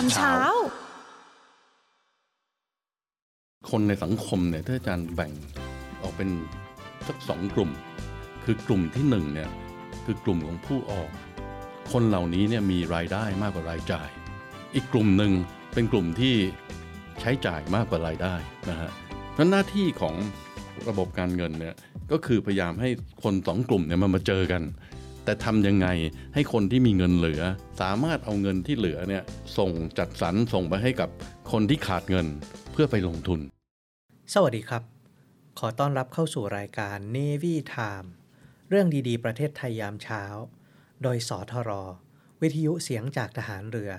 ามเช้า คนในสังคมเนี่ยถ้าอาจารย์แบ่งออกเป็นสักสองกลุ่ม คือกลุ่มที่หนึ่งเนี่ยคือกลุ่มของผู้ออมคนเหล่านี้เนี่ยมีรายได้มากกว่ารายจ่าย อีกกลุ่มหนึ่งเป็นกลุ่มที่ใช้จ่ายมากกว่ารายได้นะฮะเพราะหน้าที่ของระบบการเงินเนี่ยก็คือพยายามให้คนสองกลุ่มเนี่ยมันมาเจอกัน แต่ทำยังไงให้คนที่มีเงินเหลือ สามารถเอาเงินที่เหลือเนี่ยส่งจัดสรรส่งไปให้กับคนที่ขาดเงินเพื่อไปลงทุน สวัสดีครับ ขอต้อนรับเข้าสู่รายการ Navy Time เรื่องดีๆ ประเทศไทยยามเช้า โดยสทร วิทยุเสียงจากทหารเรือ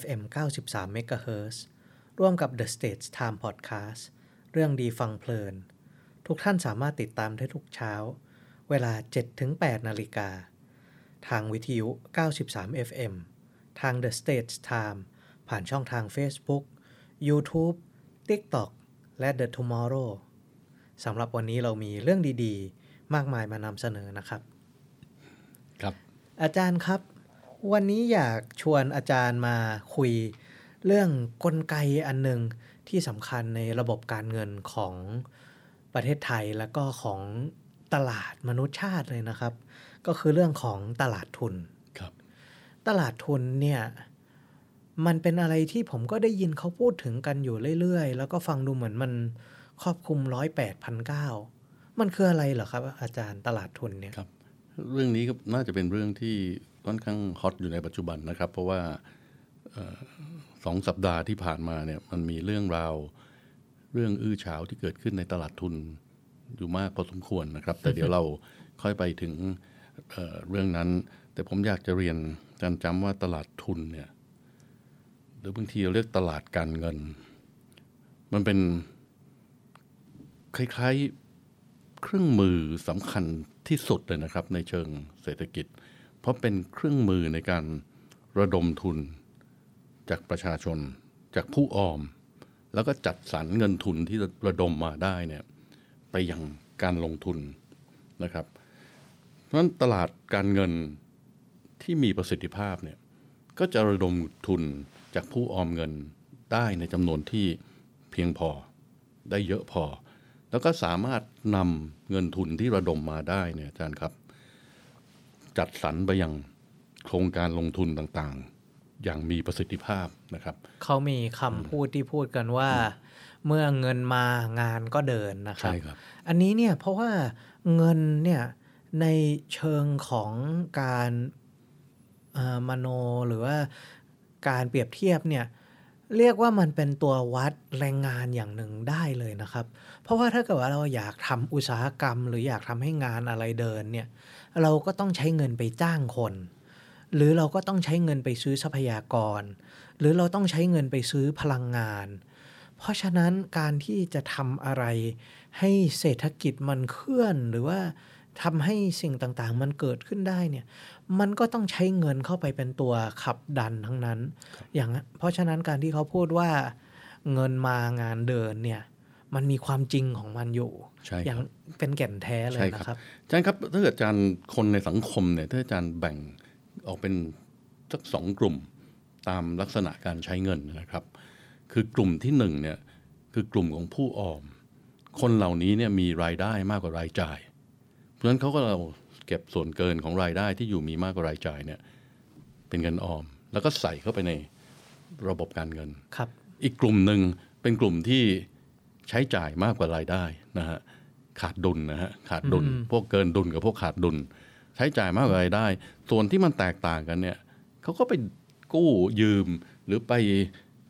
FM 93 MHz ร่วมกับ The States Time Podcast เรื่องดีฟังเพลิน ทุกท่านสามารถติดตามได้ทุกเช้า เวลา 7-8 นาฬิกา ทางวิทยุ 93 FM ทาง The States Time ผ่านช่องทาง Facebook YouTube TikTok และ The Tomorrow สำหรับวันนี้เรามีเรื่องดีๆ มากมายมานำเสนอนะครับ ครับ อาจารย์ครับ วันนี้อยากชวนอาจารย์มาคุยเรื่องกลไกอันหนึ่งที่สำคัญในระบบการเงินของประเทศไทยแล้วก็ของ ตลาดมนุษยชาติเลยนะครับ ก็คือเรื่องของตลาดทุนครับ ตลาดทุนเนี่ยมันเป็นอะไรที่ผมก็ได้ยินเขาพูดถึงกันอยู่เรื่อย ๆ แล้วก็ฟังดูเหมือนมันครอบคลุมร้อยแปดพันเก้ามันคืออะไรเหรอครับ อาจารย์ตลาดทุนเนี่ยครับ เรื่องนี้ก็น่าจะเป็นเรื่องที่ค่อนข้างฮอตอยู่ในปัจจุบันนะครับ เพราะว่าเอ่อสองสัปดาห์ที่ผ่านมาเนี่ยมันมีเรื่องราวเรื่องอื้อฉาวที่เกิดขึ้นในตลาดทุน อยู่มากพอสมควรนะครับ แต่เดี๋ยวเราค่อยไปถึงเเรื่องนั้น แต่ผมอยากจะเรียนจารย์จำว่าตลาดทุนเนี่ยหรือบางทีเราเรียกตลาดการเงิน มันเป็นคล้ายๆเครื่องมือสำคัญที่สุดเลยนะครับ ในเชิงเศรษฐกิจ เพราะเป็นเครื่องมือในการระดมทุนจากประชาชน จากผู้ออม แล้วก็จัดสรรเงินทุนที่ระดมมาได้เนี่ย ไปยังการลงทุนนะครับ เพราะฉะนั้นตลาดการเงินที่มีประสิทธิภาพเนี่ยก็จะระดมทุนจากผู้ออมเงินได้ในจำนวนที่เพียงพอได้เยอะพอ แล้วก็สามารถนำเงินทุนที่ระดมมาได้เนี่ยอาจารย์ครับ จัดสรรไปยังโครงการลงทุนต่างๆ อย่างมีประสิทธิภาพนะครับ เขามีคำพูดที่พูดกันว่า เมื่อเงินมางานก็เดินนะครัใช่ครับ อันนี้เนี่ยเพราะว่าเงินเนี่ยในเชิงของการเอ่อมโนหรือว่าการเปรียบเทียบเนี่ยเรียกว่ามันเป็นตัววัดแรงงานอย่างหนึ่งได้เลยนะครับ เพราะว่าถ้าเกิดว่าเราอยากทำอุตสาหกรรม หรืออยากทำให้งานอะไรเดินเนี่ยเราก็ต้องใช้เงินไปจ้างคน หรือเราก็ต้องใช้เงินไปซื้อทรัพยากร หรือเราต้องใช้เงินไปซื้อพลังงาน เพราะฉะนั้นการที่จะทำอะไร ให้เศรษฐกิจมันเคลื่อนหรือว่าทำให้สิ่งต่างๆ มันเกิดขึ้นได้เนี่ย มันก็ต้องใช้เงินเข้าไปเป็นตัวขับดันทั้งนั้น อย่างเพราะฉะนั้นการที่เขาพูดว่าเงินมางานเดินเนี่ย มันมีความจริงของมันอยู่ใช่ครับอย่างเป็นแก่นแท้เลยใช่นะครับอาจารย์ครับถ้าเกิดอาจารย์คนในสังคมเนี่ยถ้าอาจารย์แบ่งออกเป็นสักสองกลุ่มตามลักษณะการใช้เงินนะครับ คือกลุ่มที่หนึ่งเนี่ยคือกลุ่มของผู้ออม คนเหล่านี้เนี่ยมีรายได้มากกว่ารายจ่าย เพราะฉะนั้นเขาก็เราเก็บส่วนเกินของรายได้ที่อยู่มีมากกว่ารายจ่ายเนี่ยเป็นเงินออม แล้วก็ใส่เข้าไปในระบบการเงินครับ อีกกลุ่มหนึ่งเป็นกลุ่มที่ใช้จ่ายมากกว่ารายได้นะฮะขาดดุลนะฮะขาดดุลพวกเกินดุลกับพวกขาดดุล ใช้จ่ายมากกว่ารายได้ ส่วนที่มันแตกต่างกันเนี่ยเขาก็ไปกู้ยืมหรือไป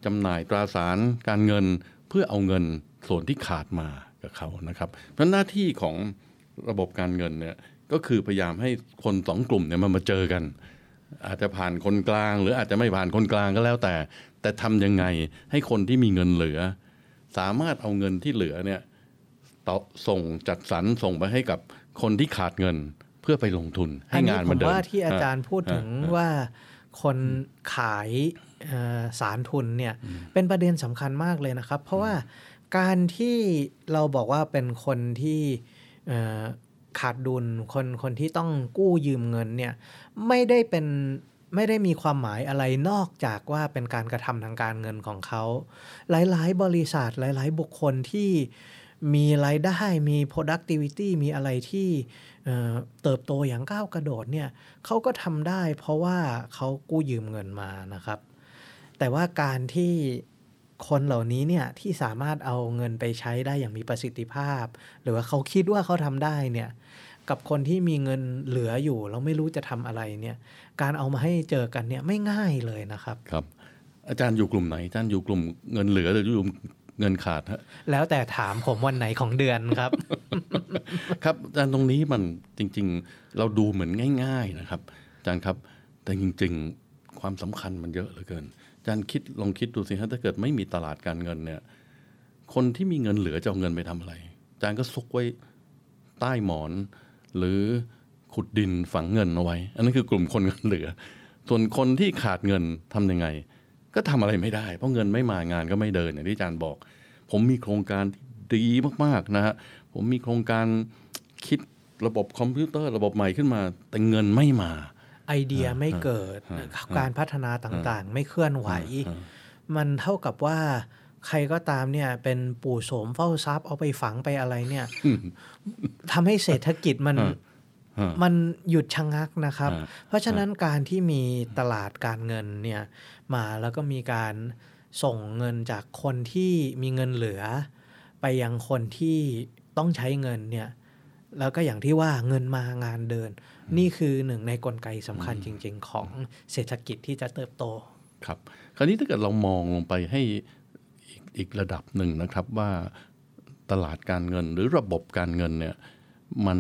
จำหน่ายตราสารการเงินเพื่อเอาเงินส่วนที่ขาดมากับเขานะครับเพราะหน้าที่ของระบบการเงินเนี่ยก็คือพยายามให้คนสองกลุ่มเนี่ยมันมาเจอกัน อาจจะผ่านคนกลาง หรืออาจจะไม่ผ่านคนกลางก็แล้วแต่ แต่ทำยังไงให้คนที่มีเงินเหลือ สามารถเอาเงินที่เหลือเนี่ยต่อส่งจัดสรรส่งไปให้กับคนที่ขาดเงินเพื่อไปลงทุนให้อันนี้งานผมันมเดินว่าที่อาจารย์พูดถึงอ่าว่าคนขายเอ่อ สารทุนเนี่ยเป็นประเด็นสำคัญมากเลยนะครับ เพราะว่าการที่เราบอกว่าเป็นคนที่เอ่อขาดดุลคนคนที่ต้องกู้ยืมเงินเนี่ยไม่ได้เป็นไม่ได้มีความหมายอะไรนอกจากว่าเป็นการกระทำทางการเงินของเขา หลาย ๆ บริษัทหลาย ๆ บุคคลที่มีรายได้มี productivity มีอะไรที่เอ่อเติบโตอย่างก้าวกระโดดเนี่ยเขาก็ทำได้เพราะว่าเขากู้ยืมเงินมานะครับ แต่ว่าการที่คนเหล่านี้เนี่ยที่สามารถเอาเงินไปใช้ได้อย่างมีประสิทธิภาพ หรือว่าเขาคิดว่าเขาทำได้เนี่ยกับคนที่มีเงินเหลืออยู่แล้วไม่รู้จะทำอะไรเนี่ยการเอามาให้เจอกันเนี่ยไม่ง่ายเลยนะครับครับ อาจารย์อยู่กลุ่มไหนอาจารย์อยู่กลุ่มเงินเหลือหรืออยู่เงินขาดฮะแล้วแต่ถามผมวันไหนของเดือนครับ ครับอาจารย์ตรงนี้มันจริง ๆ เราดูเหมือนง่าย ๆนะครับอาจารย์ครับ แต่จริง ๆ ความสำคัญมันเยอะเหลือเกิน อาจารย์คิดลองคิดดูสิฮะถ้าเกิดไม่มีตลาดการเงินเนี่ย คนที่มีเงินเหลือจะเอาเงินไปทำอะไรอาจารย์ก็ซุกไว้ใต้หมอน หรือขุดดินฝังเงินเอาไว้ อันนั้นคือกลุ่มคนเงินเหลือ ส่วนคนที่ขาดเงินทำยังไง ก็ทำอะไรไม่ได้ เพราะเงินไม่มางานก็ไม่เดินอย่างที่อาจารย์บอก ผมมีโครงการที่ดีมากๆนะฮะผมมีโครงการคิดระบบคอมพิวเตอร์ระบบใหม่ขึ้นมา แต่เงินไม่มา ไอเดียไม่เกิดการพัฒนาต่างๆ ไม่เคลื่อนไหว มันเท่ากับว่าใครก็ตามเนี่ยเป็นปู่โสมเฝ้าทรัพย์เอาไปฝังไปอะไรเนี่ยทำให้เศรษฐกิจมันฮะฮะมันหยุดชะงักนะครับฮะเพราะฉะนั้นการที่มีตลาดการเงินเนี่ยมาแล้วก็มีการส่งเงินจากคนที่มีเงินเหลือ ไปยังคนที่ต้องใช้เงินเนี่ยแล้วก็อย่างที่ว่าเงินมางานเดิน นี่คือหนึ่งในกลไกสำคัญจริง ๆ ของเศรษฐกิจที่จะเติบโต ครับ คราวนี้ถ้าเกิดเรามองลงไปให้อีกอีกระดับหนึ่งนะครับว่าตลาดการเงินหรือระบบการเงินเนี่ยมัน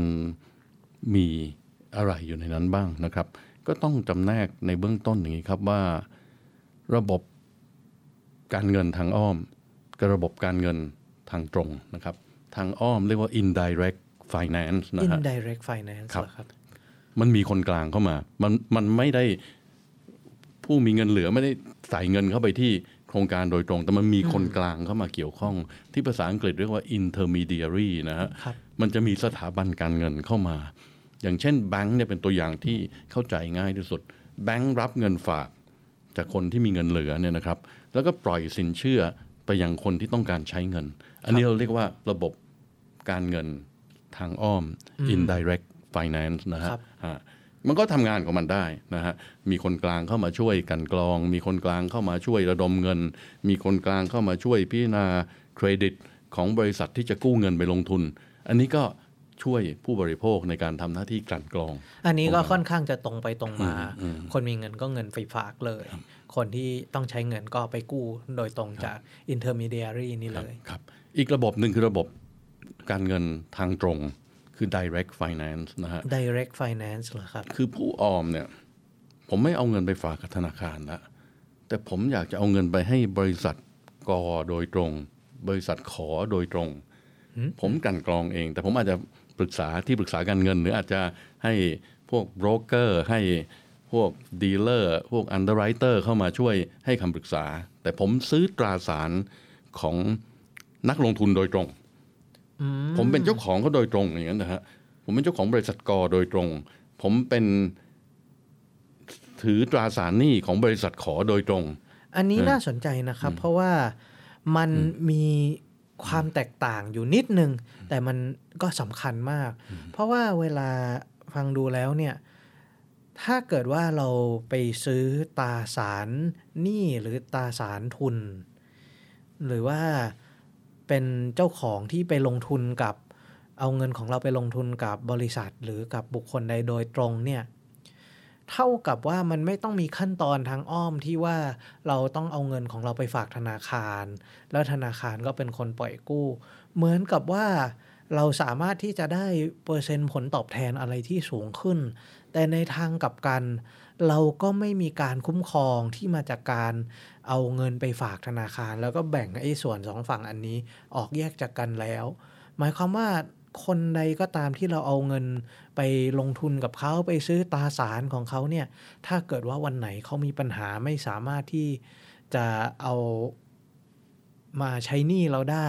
มีอะไรอยู่ในนั้นบ้างนะครับ ก็ต้องจำแนกในเบื้องต้นอย่างนี้ครับว่าระบบการเงินทางอ้อมกับระบบการเงินทางตรงนะครับ ทางอ้อมเรียกว่า indirect finance นะฮะ indirect finance ครับเหรอครับ มันมีคนกลางเข้ามา มันมันไม่ได้ผู้มีเงินเหลือไม่ได้ใส่เงินเข้าไปที่โครงการโดยตรง แต่มันมีคนกลางเข้ามาเกี่ยวข้อง ที่ภาษาอังกฤษเรียกว่า intermediary นะฮะครับมันจะมีสถาบันการเงินเข้ามา อย่างเช่นแบงค์เนี่ยเป็นตัวอย่างที่เข้าใจง่ายที่สุด แบงค์รับเงินฝากจากคนที่มีเงินเหลือเนี่ยนะครับ แล้วก็ปล่อยสินเชื่อไปยังคนที่ต้องการใช้เงิน อันนี้เราเรียกว่าระบบการเงินทางอ้อม indirect finance นะฮะครับอ่ามันก็ทำงานของมันได้นะฮะ มีคนกลางเข้ามาช่วยกลันกรอง มีคนกลางเข้ามาช่วยระดมเงิน มีคนกลางเข้ามาช่วยพิจารณาเครดิตของบริษัทที่จะกู้เงินไปลงทุน อันนี้ก็ช่วยผู้บริโภคในการทำหน้าที่กลั่นกรอง อันนี้ก็ค่อนข้างจะตรงไปตรงมา คนมีเงินก็เงินไปฝากเลย คนที่ต้องใช้เงินก็ไปกู้โดยตรงจาก intermediary นี่เลย ครับ อีกระบบหนึ่งคือระบบการเงินทางตรง คือ direct finance นะฮะ direct finance เหรอครับ คือผู้ออมเนี่ย ผมไม่เอาเงินไปฝากกับธนาคารละแต่ผมอยากจะเอาเงินไปให้บริษัท ก โดยตรง บริษัท ข โดยตรง ผมกลั่นกรองเอง แต่ผมอาจจะปรึกษาที่ปรึกษาการเงิน หรืออาจจะให้พวกโบรกเกอร์ให้พวก dealer พวก underwriter เข้ามาช่วยให้คำปรึกษา แต่ผมซื้อตราสารของนักลงทุนโดยตรง ผมเป็นเจ้าของเขาโดยตรงอย่างนั้นนะฮะผมเป็นเจ้าของบริษัทกอโดยตรง ผมเป็นถือตราสารหนี้ของบริษัทขอโดยตรง อันนี้น่าสนใจนะครับ เพราะว่ามันมีความแตกต่างอยู่นิดนึง แต่มันก็สำคัญมาก เพราะว่าเวลาฟังดูแล้วเนี่ย ถ้าเกิดว่าเราไปซื้อตราสารหนี้หรือตราสารทุน หรือว่า เป็นเจ้าของที่ไปลงทุนกับเอาเงินของเราไปลงทุนกับบริษัท หรือกับบุคคลใดโดยตรงเนี่ยเท่ากับว่ามันไม่ต้องมีขั้นตอนทางอ้อมที่ว่าเราต้องเอาเงินของเราไปฝากธนาคาร แล้วธนาคารก็เป็นคนปล่อยกู้ เหมือนกับว่าเราสามารถที่จะได้เปอร์เซ็นต์ผลตอบแทนอะไรที่สูงขึ้น แต่ในทางกลับกัน เราก็ไม่มีการคุ้มครองที่มาจากการ เอาเงินไปฝากธนาคาร แล้วก็แบ่งไอ้ส่วนสองฝั่งอันนี้ออกแยกจากกันแล้ว หมายความว่าคนใดก็ตามที่เราเอาเงินไปลงทุนกับเขาไปซื้อตราสารของเขาเนี่ย ถ้าเกิดว่าวันไหนเขามีปัญหาไม่สามารถที่จะเอามาใช้หนี้เราได้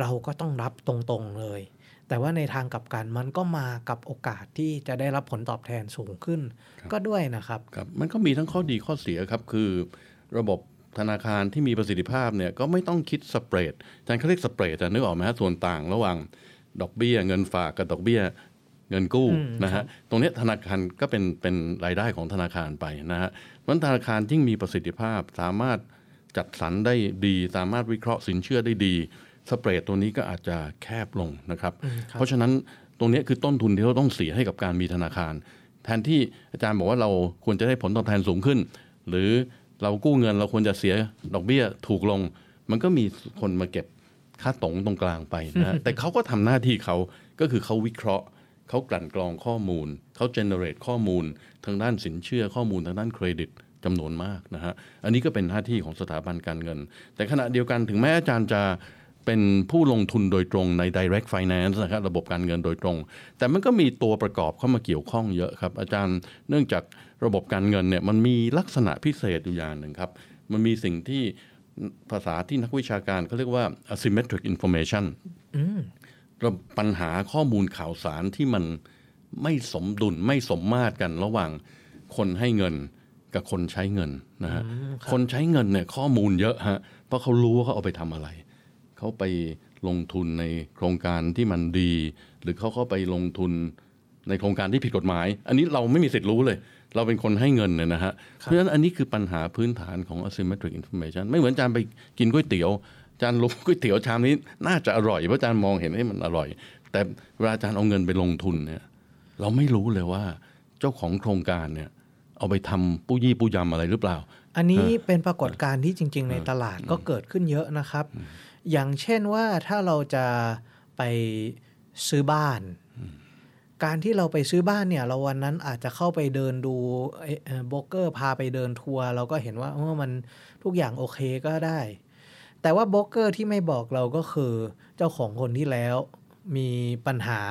เราก็ต้องรับตรงๆเลย แต่ว่าในทางกลับกันมันก็มากับโอกาสที่จะได้รับผลตอบแทนสูงขึ้น ก็ด้วยนะครับครับมันก็มีทั้งข้อดีข้อเสียครับคือ ระบบ ธนาคารที่มีประสิทธิภาพเนี่ยก็ไม่ต้องคิดสเปรดอาจารย์เขาเรียกสเปรดอะนึกออกไหมฮะส่วนต่างระหว่างดอกเบี้ย เงินฝากกับดอกเบี้ยเงินกู้อืมนะครัฮะบตรงเนี้ยธนาคารก็เป็นเป็นรายได้ของธนาคารไปนะฮะเพราะฉะนั้นธนาคารยิ่งมีประสิทธิภาพสามารถจัดสรรได้ดี สามารถวิเคราะห์สินเชื่อได้ดีสเปรดตัวนี้ก็อาจจะแคบลงนะครับ เพราะฉะนั้นตรงเนี้ยคือต้นทุนที่เราต้องเสียให้กับการมีธนาคาร แทนที่อาจารย์บอกว่าเราควรจะได้ผลตอบแทนสูงขึ้น หรือ เรากู้เงินเราควรจะเสียดอกเบี้ยถูกลง มันก็มีคนมาเก็บค่าตรงตรงกลางไปนะฮะแต่เขาก็ทำหน้าที่เขาก็คือเขาวิเคราะห์เขากลั่นกรองข้อมูลเขา generate ข้อมูล ทางด้านสินเชื่อข้อมูลทางด้านเครดิตจำนวนมากนะฮะอันนี้ก็เป็นหน้าที่ของสถาบันการเงิน แต่ขณะเดียวกันถึงแม้อาจารย์จะเป็นผู้ลงทุนโดยตรงใน direct finance นะครับระบบการเงินโดยตรง แต่มันก็มีตัวประกอบเข้ามาเกี่ยวข้องเยอะครับ อาจารย์เนื่องจาก ระบบการเงินเนี่ยมันมีลักษณะพิเศษอยู่อย่างหนึ่งครับ มันมีสิ่งที่ภาษาที่นักวิชาการเขาเรียกว่า asymmetric information ระปัญหาข้อมูลข่าวสารที่มันไม่สมดุลไม่สมมาตรกันระหว่างคนให้เงินกับคนใช้เงินนะฮะคนใช้เงินเนี่ยข้อมูลเยอะฮะเพราะเขารู้ว่าเขาเอาไปทำอะไร เขาไปลงทุนในโครงการที่มันดี หรือเขาเข้าไปลงทุนในโครงการที่ผิดกฎหมาย อันนี้เราไม่มีสิทธิ์รู้เลย เราเป็นคนให้เงินเนี่ยนะฮะ เพราะฉะนั้นอันนี้คือปัญหาพื้นฐานของ asymmetric information ไม่เหมือนอาจารย์ไปกินก๋วยเตี๋ยวอาจารย์รู้ก๋วยเตี๋ยวชามนี้น่าจะอร่อยเพราะอาจารย์มองเห็นให้มันอร่อย แต่เวลาอาจารย์เอาเงินไปลงทุนเนี่ยเราไม่รู้เลยว่าเจ้าของโครงการเนี่ยเอาไปทำปู้ยี่ปู้ยำอะไรหรือเปล่า อันนี้เป็นปรากฏการณ์ที่จริง ๆ ในตลาดก็เกิดขึ้นเยอะนะครับ อย่างเช่นว่าถ้าเราจะไปซื้อบ้าน การที่เราไปซื้อบ้านเนี่ย เราวันนั้นอาจจะเข้าไปเดินดูโบรกเกอร์พาไปเดินทัวร์เราก็เห็นว่าเออมันทุกอย่างโอเคก็ได้ แต่ว่าโบรกเกอร์ที่ไม่บอกเราก็คือเจ้าของคนที่แล้วมีปัญหา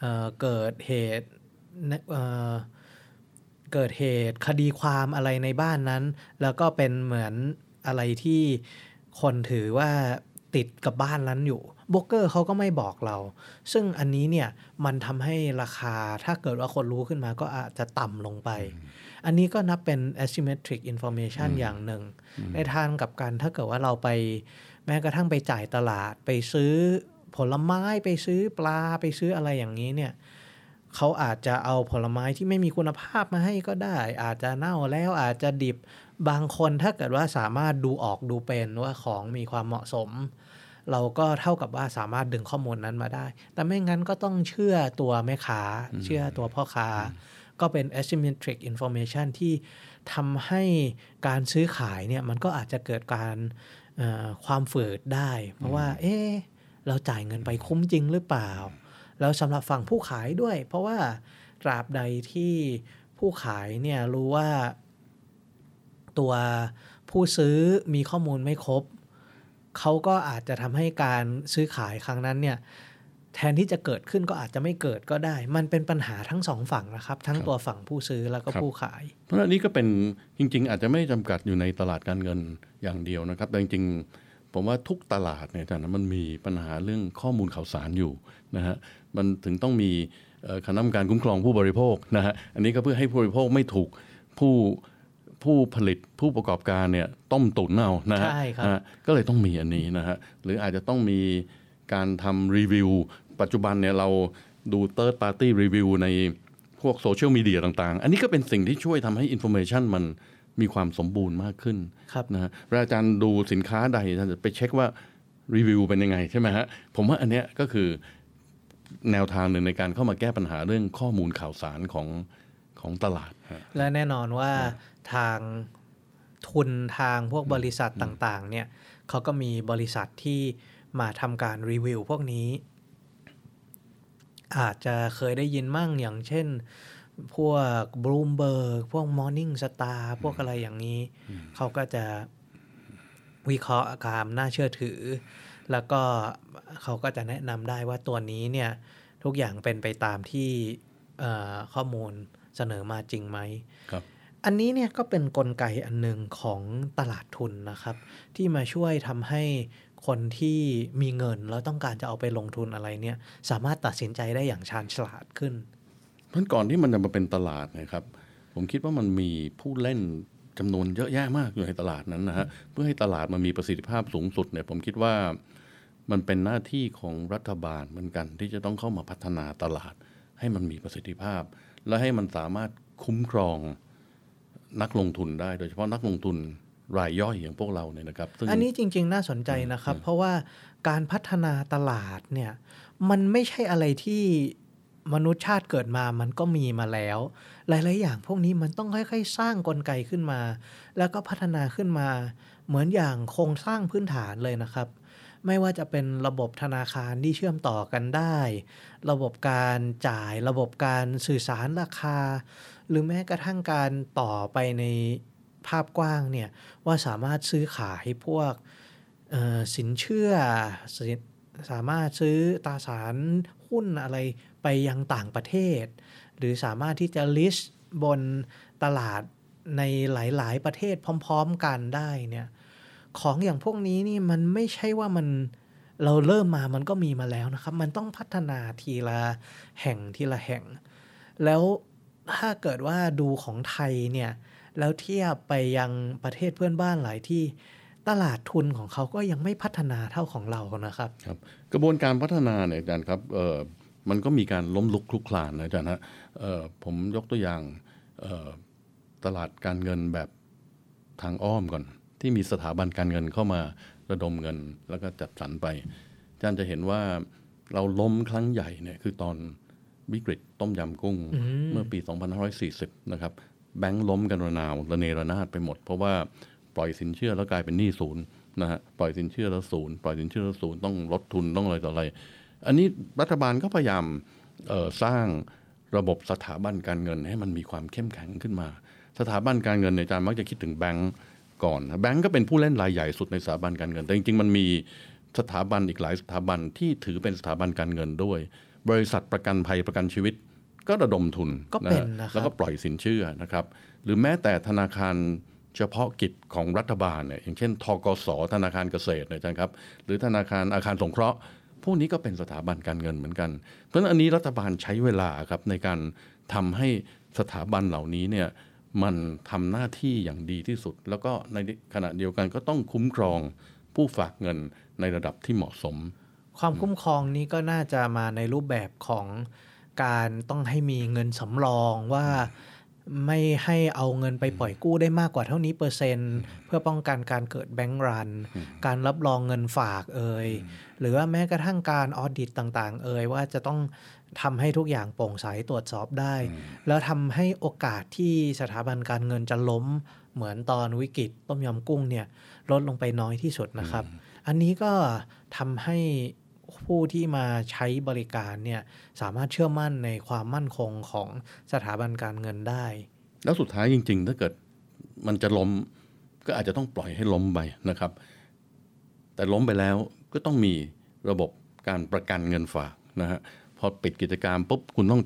เเกิดเหตุเเกิดเหตุคดีความอะไรในบ้านนั้น แล้วก็เป็นเหมือนอะไรที่คนถือว่าติดกับบ้านนั้นอยู่ โบรกเกอร์เขาก็ไม่บอกเรา ซึ่งอันนี้เนี่ยมันทำให้ราคาถ้าเกิดว่าคนรู้ขึ้นมาก็อาจจะต่ำลงไป อันนี้ก็นับเป็น asymmetric information อย่างหนึ่ง ในทางกับกันถ้าเกิดว่าเราไปแม้กระทั่งไปจ่ายตลาดไปซื้อผลไม้ไปซื้อปลาไปซื้ออะไรอย่างนี้เนี่ยเขาอาจจะเอาผลไม้ที่ไม่มีคุณภาพมาให้ก็ได้ อาจจะเน่าแล้วอาจจะดิบบางคนถ้าเกิดว่าสามารถดูออกดูเป็นว่าของมีความเหมาะสม เราก็เท่ากับว่าสามารถดึงข้อมูลนั้นมาได้ แต่ไม่งั้นก็ต้องเชื่อตัวแม่ค้า เชื่อตัวพ่อค้า ก็เป็น asymmetric information ที่ทำให้การซื้อขายเนี่ยมันก็อาจจะเกิดการเอ่อความฝืดได้ เพราะว่า เอ๊ะเราจ่ายเงินไปคุ้มจริงหรือเปล่า แล้วสำหรับฝั่งผู้ขายด้วย เพราะว่าตราบใดที่ผู้ขายเนี่ยรู้ว่าตัวผู้ซื้อมีข้อมูลไม่ครบ เขาก็อาจจะทำให้การซื้อขายครั้งนั้นเนี่ยแทนที่จะเกิดขึ้นก็อาจจะไม่เกิดก็ได้ มันเป็นปัญหาทั้งสองฝั่งนะครับ ทั้งตัวฝั่งผู้ซื้อแล้วก็ครับผู้ขาย เพราะฉะนั้นอันนี้ก็เป็นจริง ๆ อาจจะไม่จำกัดอยู่ในตลาดการเงินอย่างเดียวนะครับ แต่จริงๆ ผมว่าทุกตลาดเนี่ยแต่มันมีปัญหาเรื่องข้อมูลข่าวสารอยู่นะฮะมันถึงต้องมีเอ่อคณะกรรมการคุ้มครองผู้บริโภคนะฮะอันนี้ก็เพื่อให้ผู้บริโภคไม่ถูกผู้ ผู้ผลิตผู้ประกอบการเนี่ยต้มตุ๋นเอานะฮะใช่ครับนะฮะก็เลยต้องมีอันนี้นะฮะหรืออาจจะต้องมีการทำรีวิว ปัจจุบันเนี่ยเราดู third party review ในพวกโซเชียลมีเดียต่างๆ อันนี้ก็เป็นสิ่งที่ช่วยทำให้ information มันมีความสมบูรณ์มากขึ้นครับนะฮะเวลาอาจารย์ดูสินค้าใดอาจารย์จะไปเช็คว่ารีวิวเป็นยังไงใช่ไหมฮะผมว่าอันเนี้ยก็คือแนวทางหนึ่งในการเข้ามาแก้ปัญหาเรื่องข้อมูลข่าวสารของของตลาดฮะ และแน่นอนว่าทางทุนทางพวกบริษัทต่าง ๆ เนี่ยเขาก็มีบริษัทที่มาทำการรีวิวพวกนี้ อาจจะเคยได้ยินมั่งอย่างเช่น พวก Bloomberg พวก Morning Star พวกอะไรอย่างนี้ เขาก็จะวิเคราะห์ความน่าเชื่อถือ แล้วก็เขาก็จะแนะนำได้ว่าตัวนี้เนี่ย ทุกอย่างเป็นไปตามที่เอ่อข้อมูล เสนอมาจริงไหมครับ อันนี้เนี่ยก็เป็นนกลไกอันหนึ่งของตลาดทุนนะครับ ที่มาช่วยทำให้คนที่มีเงินแล้วต้องการจะเอาไปลงทุนอะไรเนี่ยสามารถตัดสินใจได้อย่างชาญฉลาดขึ้นเพราะก่อนที่มันจะมาเป็นตลาดนะครับ ผมคิดว่ามันมีผู้เล่นจำนวนเยอะแยะมากอยู่ในตลาดนั้นนะฮะเพื่อให้ตลาดมันมีประสิทธิภาพสูงสุดเนี่ยผมคิดว่ามันเป็นหน้าที่ของรัฐบาลเหมือนกันที่จะต้องเข้ามาพัฒนาตลาดให้มันมีประสิทธิภาพ และให้มันสามารถคุ้มครองนักลงทุนได้ โดยเฉพาะนักลงทุนรายย่อยอย่างพวกเราเนี่ยนะครับซึ่งอันนี้จริง ๆ น่าสนใจนะครับ เพราะว่าการพัฒนาตลาดเนี่ยมันไม่ใช่อะไรที่มนุษยชาติเกิดมามันก็มีมาแล้ว หลาย ๆ อย่างพวกนี้มันต้องค่อย ๆ สร้างกลไกขึ้นมา แล้วก็พัฒนาขึ้นมา เหมือนอย่างโครงสร้างพื้นฐานเลยนะครับ ไม่ว่าจะเป็นระบบธนาคารที่เชื่อมต่อกันได้ ระบบการจ่าย ระบบการสื่อสารราคา หรือแม้กระทั่งการต่อไปในภาพกว้างเนี่ยว่าสามารถซื้อขายพวกสินเชื่อสสามารถซื้อตราสารหุ้นอะไรไปยังต่างประเทศ หรือสามารถที่จะ list บนตลาดในหลาย ๆ ประเทศพร้อม ๆ กันได้เนี่ย ของอย่างพวกนี้นี่มันไม่ใช่ว่ามันเราเริ่มมามันก็มีมาแล้วนะครับ มันต้องพัฒนาทีละแห่งทีละแห่ง แล้วถ้าเกิดว่าดูของไทยเนี่ย แล้วเทียบไปยังประเทศเพื่อนบ้านหลายที่ตลาดทุนของเขาก็ยังไม่พัฒนาเท่าของเรานะครับครับ กระบวนการพัฒนาเนี่ยอาจารย์ครับเอ่อมันก็มีการล้มลุกคลุกคลานนะอาจารย์ฮะเอ่อผมยกตัวอย่างเอ่อตลาดการเงินแบบทางอ้อมก่อน ที่มีสถาบันการเงินเข้ามาระดมเงินแล้วก็จัดสรรไปอาจารย์จะเห็นว่าเราล้มครั้งใหญ่เนี่ยคือตอนวิกฤตต้มยำกุ้ง เมื่อปี 2540 นะครับ แบงค์ล้มกันระนาวระเนระนาดไปหมด เพราะว่าปล่อยสินเชื่อแล้วกลายเป็นหนี้ศูนย์นะฮะปล่อยสินเชื่อแล้วศูนย์ปล่อยสินเชื่อแล้วศูนย์ต้องลดทุนต้องอะไรต่ออะไร อันนี้รัฐบาลก็พยายามเอ่อสร้างระบบสถาบันการเงินให้มันมีความเข้มแข็งขึ้นมา สถาบันการเงินในยอาจารย์มักจะคิดถึงแบงก์ ก่อนนะแบงก์ก็เป็นผู้เล่นรายใหญ่สุดในสถาบันการเงิน แต่จริงๆ มันมีสถาบันอีกหลายสถาบันที่ถือเป็นสถาบันการเงินด้วย บริษัทประกันภัยประกันชีวิตก็ระดมทุนก็เป็นฮนะครับแล้วก็ปล่อยสินเชื่อนะครับ หรือแม้แต่ธนาคารเฉพาะกิจของรัฐบาลเนี่ยอย่างเช่น ทกส ธนาคารเกษตรเนยอาจารย์ครับ หรือธนาคารอาคารสงเคราะห์พวกนี้ก็เป็นสถาบันการเงินเหมือนกัน เพราะฉะนั้นอันนี้รัฐบาลใช้เวลาครับในการทำให้สถาบันเหล่านี้เนี่ย มันทำหน้าที่อย่างดีที่สุด แล้วก็ในขณะเดียวกันก็ต้องคุ้มครองผู้ฝากเงินในระดับที่เหมาะสม ความคุ้มครองนี้ก็น่าจะมาในรูปแบบของการต้องให้มีเงินสำรองว่า ไม่ให้เอาเงินไปปล่อยกู้ได้มากกว่าเท่านี้เปอร์เซ็นต์ เพื่อป้องกันการเกิดแบงก์รัน การรับรองเงินฝากเอ่ยหรือว่าแม้กระทั่งการออดิตต่าง ๆ เอ่ยว่าจะต้องทำให้ทุกอย่างโปร่งใสตรวจสอบได้ แล้วทำให้โอกาสที่สถาบันการเงินจะล้มเหมือนตอนวิกฤตต้มยำกุ้งเนี่ยลดลงไปน้อยที่สุดนะครับ อันนี้ก็ทำให้ ผู้ที่มาใช้บริการเนี่ยสามารถเชื่อมั่นในความมั่นคงของสถาบันการเงินได้ แล้วสุดท้ายจริง ๆ ถ้าเกิดมันจะล้มก็อาจจะต้องปล่อยให้ล้มไปนะครับ แต่ล้มไปแล้วก็ต้องมีระบบการประกันเงินฝากนะฮะพอปิดกิจการปุ๊บคุณต้อง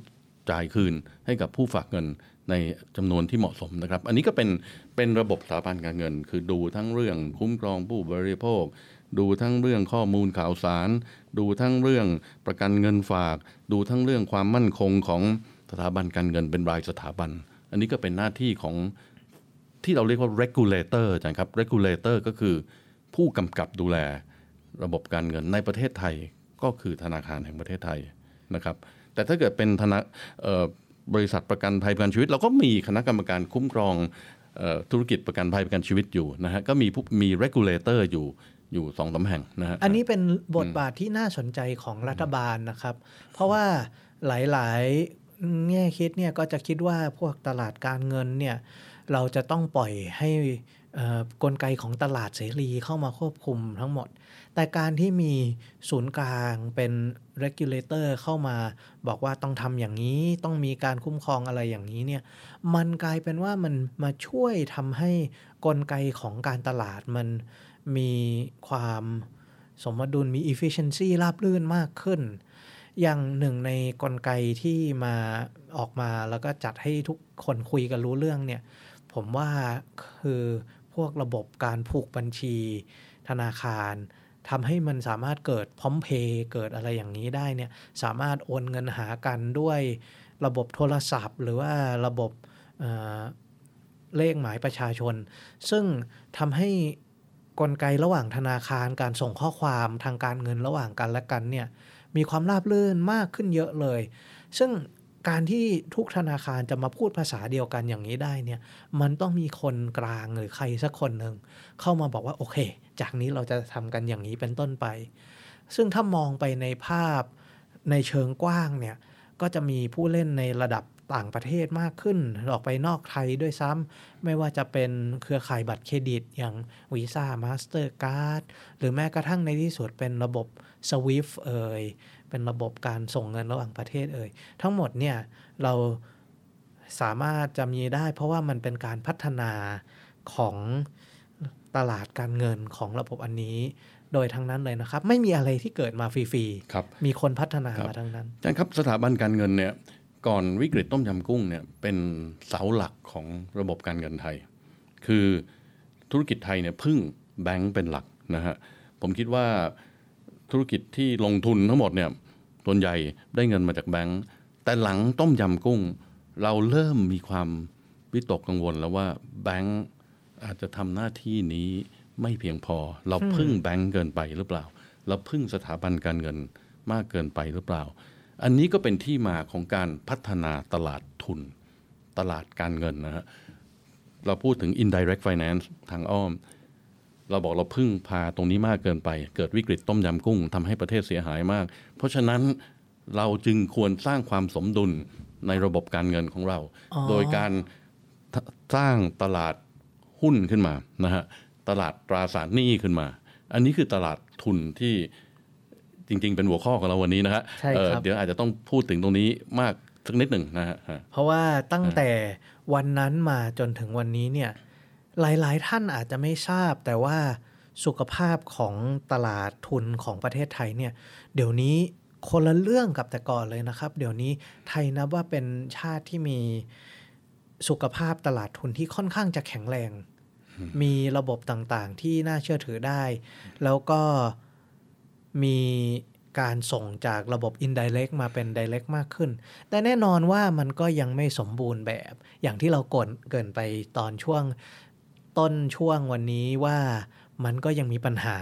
จ่ายคืนให้กับผู้ฝากเงินในจำนวนที่เหมาะสมนะครับ อันนี้ก็เป็นเป็นระบบสถาบันการเงิน คือดูทั้งเรื่องคุ้มครองผู้บริโภค ดูทั้งเรื่องข้อมูลข่าวสาร ดูทั้งเรื่องประกันเงินฝาก ดูทั้งเรื่องความมั่นคงของสถาบันการเงินเป็นรายสถาบัน อันนี้ก็เป็นหน้าที่ของที่เราเรียกว่า regulator อาจารย์ครับ regulator ก็คือผู้กำกับดูแลระบบการเงินในประเทศไทยก็คือธนาคารแห่งประเทศไทยนะครับ แต่ถ้าเกิดเป็นธนาบริษัทประกันภัยประกันชีวิต เราก็มีคณะกรรมการคุ้มครองออธุรกิจประกันภัยประกันชีวิตอยู่นะฮะก็มีมี regulator อยู่ อยู่สองสาแห่งนะฮะอันนี้เป็นบทบาทที่น่าสนใจของรัฐบาลนะครับ เพราะว่าหลายๆแง่คิดเนี่ยก็จะคิดว่าพวกตลาดการเงินเนี่ยเราจะต้องปล่อยให้กลไกของตลาดเสรีเข้ามาควบคุมทั้งหมด แต่การที่มีศูนย์กลางเป็น regulator เข้ามาบอกว่าต้องทำอย่างนี้ต้องมีการคุ้มครองอะไรอย่างนี้เนี่ยมันกลายเป็นว่ามันมาช่วยทำให้กลไกของการตลาดมัน มีความสมดุลมี efficiency ราบรื่นมากขึ้น อย่างหนึ่งในกลไกที่มาออกมาแล้วก็จัดให้ทุกคนคุยกันรู้เรื่องเนี่ย ผมว่าคือพวกระบบการผูกบัญชีธนาคารทำให้มันสามารถเกิดพร้อมเพย์เกิดอะไรอย่างนี้ได้เนี่ยสามารถโอนเงินหากันด้วยระบบโทรศัพท์ หรือว่าระบบเเลขหมายประชาชน ซึ่งทำให้ กลไกระหว่างธนาคารการส่งข้อความทางการเงินระหว่างกันและกันเนี่ยมีความราบรื่นมากขึ้นเยอะเลย ซึ่งการที่ทุกธนาคารจะมาพูดภาษาเดียวกันอย่างนี้ได้เนี่ยมันต้องมีคนกลางหรือใครสักคนหนึ่งเข้ามาบอกว่าโอเค จากนี้เราจะทำกันอย่างนี้เป็นต้นไป ซึ่งถ้ามองไปในภาพในเชิงกว้างเนี่ยก็จะมีผู้เล่นในระดับ ต่างประเทศมากขึ้น ออกไปนอกไทยด้วยซ้ำไม่ว่าจะเป็นเครือข่ายบัตรเครดิตอย่าง Visa Mastercard หรือแม้กระทั่งในที่สุดเป็นระบบ SWIFT เอ่ยเป็นระบบการส่งเงินระหว่างประเทศเอ่ยทั้งหมดเนี่ยเราสามารถจะมีได้ เพราะว่ามันเป็นการพัฒนาของตลาดการเงินของระบบอันนี้โดยทั้งนั้นเลยนะครับ ไม่มีอะไรที่เกิดมาฟรีครับๆมีคนพัฒนาครับมาทั้งนั้นอาจารย์ครับสถาบันการเงินเนี่ย ก่อนวิกฤตต้มยำกุ้งเนี่ยเป็นเสาหลักของระบบการเงินไทย คือธุรกิจไทยเนี่ยพึ่งแบงก์เป็นหลักนะฮะผมคิดว่าธุรกิจที่ลงทุนทั้งหมดเนี่ยส่วนใหญ่ได้เงินมาจากแบงก์แต่หลังต้มยำกุ้ง เราเริ่มมีความวิตกกังวลแล้วว่าแบงก์อาจจะทำหน้าที่นี้ไม่เพียงพอ เราพึ่งแบงก์เกินไปหรือเปล่า เราพึ่งสถาบันการเงินมากเกินไปหรือเปล่า อันนี้ก็เป็นที่มาของการพัฒนาตลาดทุน ตลาดการเงินนะฮะเราพูดถึง indirect finance ทางอ้อม เราบอกเราพึ่งพาตรงนี้มากเกินไป เกิดวิกฤตต้มยำกุ้งทำให้ประเทศเสียหายมาก เพราะฉะนั้นเราจึงควรสร้างความสมดุลในระบบการเงินของเราอ๋อโดยการทสร้างตลาดหุ้นขึ้นมานะฮะตลาดตราสารหนี้ขึ้นมา อันนี้คือตลาดทุนที่ จริง ๆ เป็นหัวข้อของเราวันนี้นะฮะใช่ครับเอ่อเดี๋ยวอาจจะต้องพูดถึงตรงนี้มากสักนิดหนึ่งนะฮะเพราะว่าตั้งแต่วันนั้นมาจนถึงวันนี้เนี่ยหลาย ๆ ท่านอาจจะไม่ทราบ แต่ว่าสุขภาพของตลาดทุนของประเทศไทยเนี่ยเดี๋ยวนี้คนละเรื่องกับแต่ก่อนเลยนะครับ เดี๋ยวนี้ไทยนับว่าเป็นชาติที่มีสุขภาพตลาดทุนที่ค่อนข้างจะแข็งแรง มีระบบต่างๆที่น่าเชื่อถือได้ แล้วก็ มีการส่งจากระบบ indirect มาเป็น direct มากขึ้น แต่แน่นอนว่ามันก็ยังไม่สมบูรณ์แบบ อย่างที่เรากนเกินไปตอนช่วงต้นช่วงวันนี้ว่ามันก็ยังมีปัญหา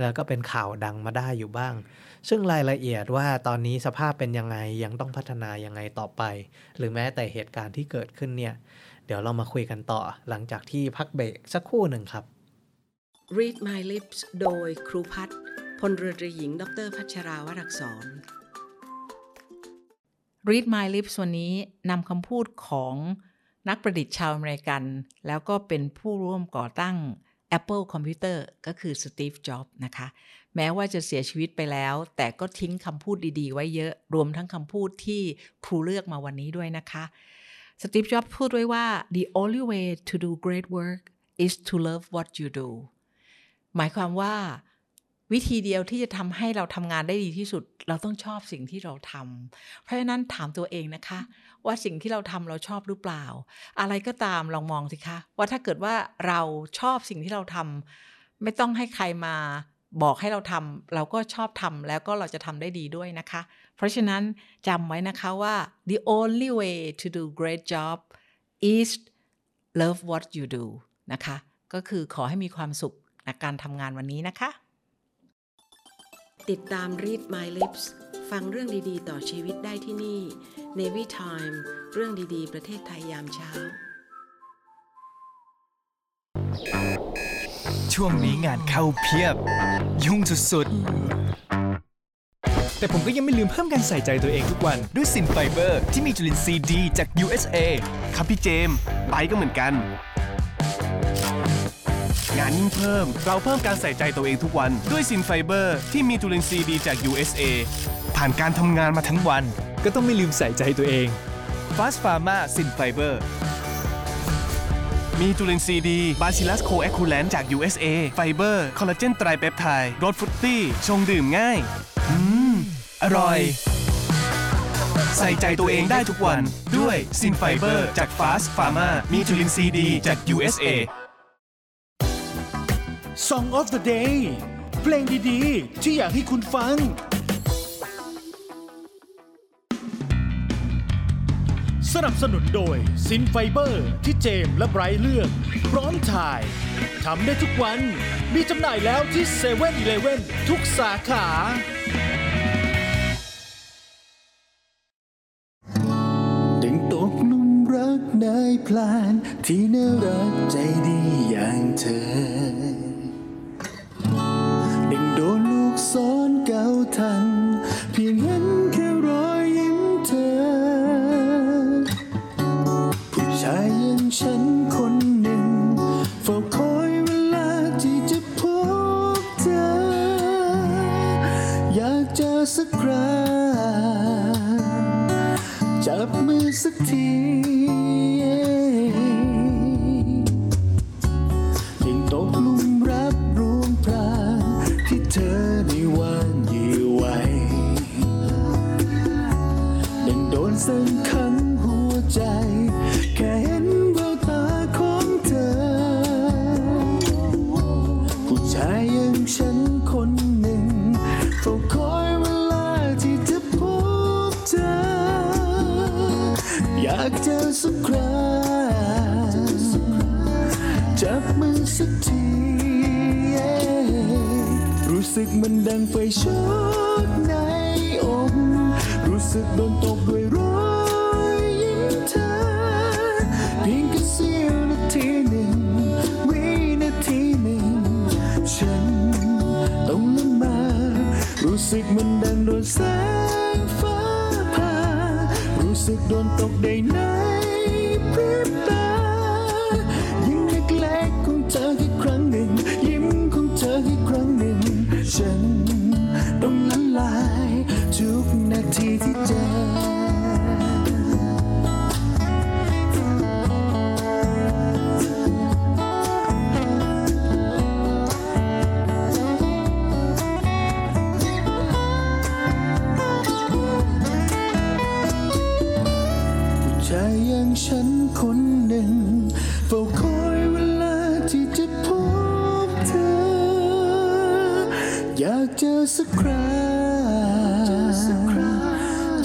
แล้วก็เป็นข่าวดังมาได้อยู่บ้าง ซึ่งรายละเอียดว่าตอนนี้สภาพเป็นยังไงยังต้องพัฒนายังไงต่อไป หรือแม้แต่เหตุการณ์ที่เกิดขึ้นเนี่ย เดี๋ยวเรามาคุยกันต่อหลังจากที่พักเบรกสักครู่หนึ่งครับ Read My Lips โดยครูพัฒน์ พลเรือตรีหญิง ดร พัชราวรักษร Read My Lips วันนี้นำคำพูดของนักประดิษฐ์ชาวอเมริกัน แล้วก็เป็นผู้ร่วมก่อตั้ง Apple Computer ก็คือสตีฟจ็อบส์นะคะ แม้ว่าจะเสียชีวิตไปแล้ว แต่ก็ทิ้งคำพูดดีๆ ไว้เยอะ รวมทั้งคำพูดที่ครูเลือกมาวันนี้ด้วยนะคะ สตีฟจ็อบส์พูดไว้ว่า the only way to do great work is to love what you do หมายความว่า วิธีเดียวที่จะทำให้เราทำงานได้ดีที่สุด เราต้องชอบสิ่งที่เราทำเพราะฉะนั้นถามตัวเองนะคะ ว่าสิ่งที่เราทำเราชอบหรือเปล่า อะไรก็ตามลองมองสิคะ ว่าถ้าเกิดว่าเราชอบสิ่งที่เราทำไม่ต้องให้ใครมาบอกให้เราทำเราก็ชอบทำแล้วก็เราจะทำได้ดีด้วยนะคะ เพราะฉะนั้นจำไว้นะคะว่า the only way to do great job is love what you do นะคะ ก็คือขอให้มีความสุขในการทำงานวันนี้นะคะ ติดตาม Read My Lips ฟังเรื่องดีๆ ต่อชีวิตได้ที่นี่ Navy Time เรื่องดีๆ ประเทศไทยยามเช้า ช่วงนี้งานเข้าเพียบ ยุ่งสุดๆ แต่ผมก็ยังไม่ลืมเพิ่มการใส่ใจตัวเองทุกวัน ด้วยซินไฟเบอร์ ที่มีจุลินทรีย์ดีจาก USA ครับพี่เจมส์ไปก็เหมือนกัน งานยิ่งเพิ่ม เราเพิ่มการใส่ใจตัวเองทุกวัน ด้วยซินไฟเบอร์ที่มีจุลินทรีย์ดีจาก USA ผ่านการทำงานมาทั้งวัน ก็ต้องไม่ลืมใส่ใจตัวเอง Fast Pharma Sin Fiber มีจุลินทรีย์ดี Bacillus coagulans จาก USA ไฟเบอร์ คอลลาเจนไตรเปปไทด์รส fruity ชงดื่มง่าย อืม อร่อย ใส่ใจตัวเองได้ทุกวัน ด้วยซินไฟเบอร์จาก Fast Pharma มีจุลินทรีย์ดีจาก USA Song of the Day เพลงดีๆ ที่อยากให้คุณฟัง สนับสนุนโดยซินไฟเบอร์ที่เจมและไบรท์เลือก พร้อมถ่ายทำได้ทุกวัน มีจำหน่ายแล้วที่7 e เ e ่ e อทุกสาขา ดึงตกลุมรักนายพลานที่น่ารักใจดีอย่างเธอ โดนลูกซ้อนเก่าทัน เพียงเห็น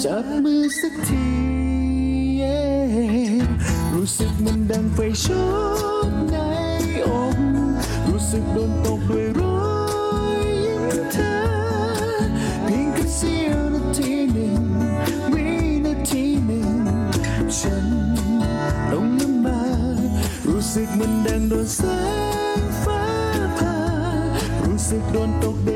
จับมือสักทีรู้สึกมันดังไฟช็อตในอกรู้สึกโดนตกด้วยรอยยิ้มเธอ เพียงแค่เสี้ยวนาทีหนึ่งวินาทีหนึ่ง ฉันต้องละเมา รู้สึกมันดังโดนแสงฟ้าผ่ารู้สึกโดนตก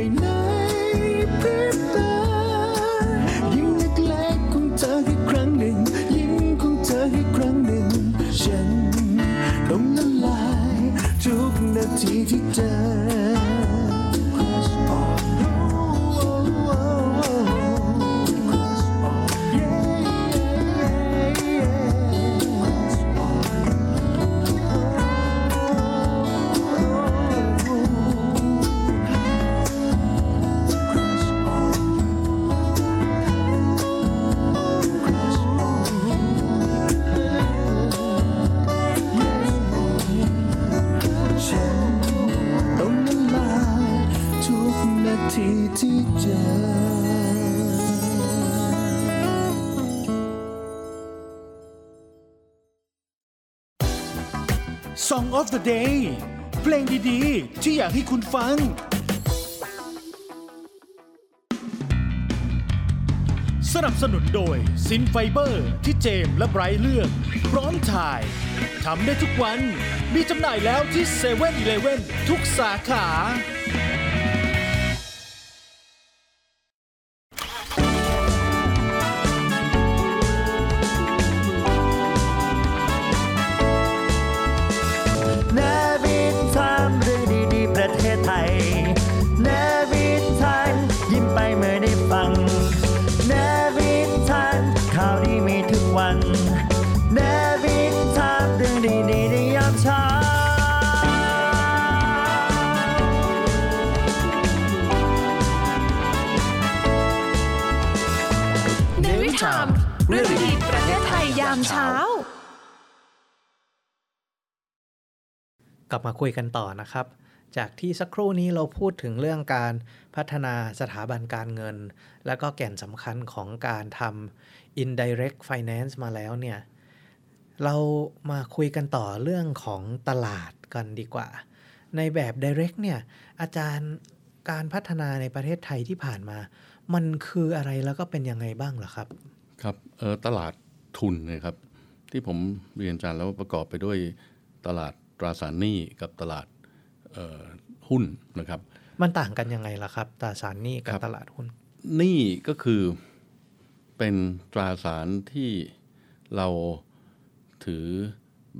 the day เพลงดีๆ ที่อยากให้คุณฟัง สนับสนุนโดยซินไฟเบอร์ที่เจมและไบรท์เลือก พร้อมถ่ายทำได้ทุกวัน มีจำหน่ายแล้วที่7 e เ e ่ e อทุกสาขา ลับมาคุยกันต่อนะครับ จากที่สักครู่นี้เราพูดถึงเรื่องการพัฒนาสถาบันการเงิน แล้วก็แก่นสำคัญของการทำ indirect finance มาแล้วเนี่ย เรามาคุยกันต่อเรื่องของตลาดกันดีกว่า ในแบบ direct เนี่ยอาจารย์การพัฒนาในประเทศไทยที่ผ่านมา มันคืออะไรแล้วก็เป็นยังไงบ้างเหรอครับ ครับตลาดทุนเนะครับ ที่ผมเรียนอาจารย์แล้วประกอบไปด้วยตลาด ตราสารหนี้กับตลาดเอ่อหุ้นนะครับ มันต่างกันยังไงล่ะครับ ตราสารหนี้กับครับตลาดหุ้นหนี้ก็คือเป็นตราสารที่เราถือ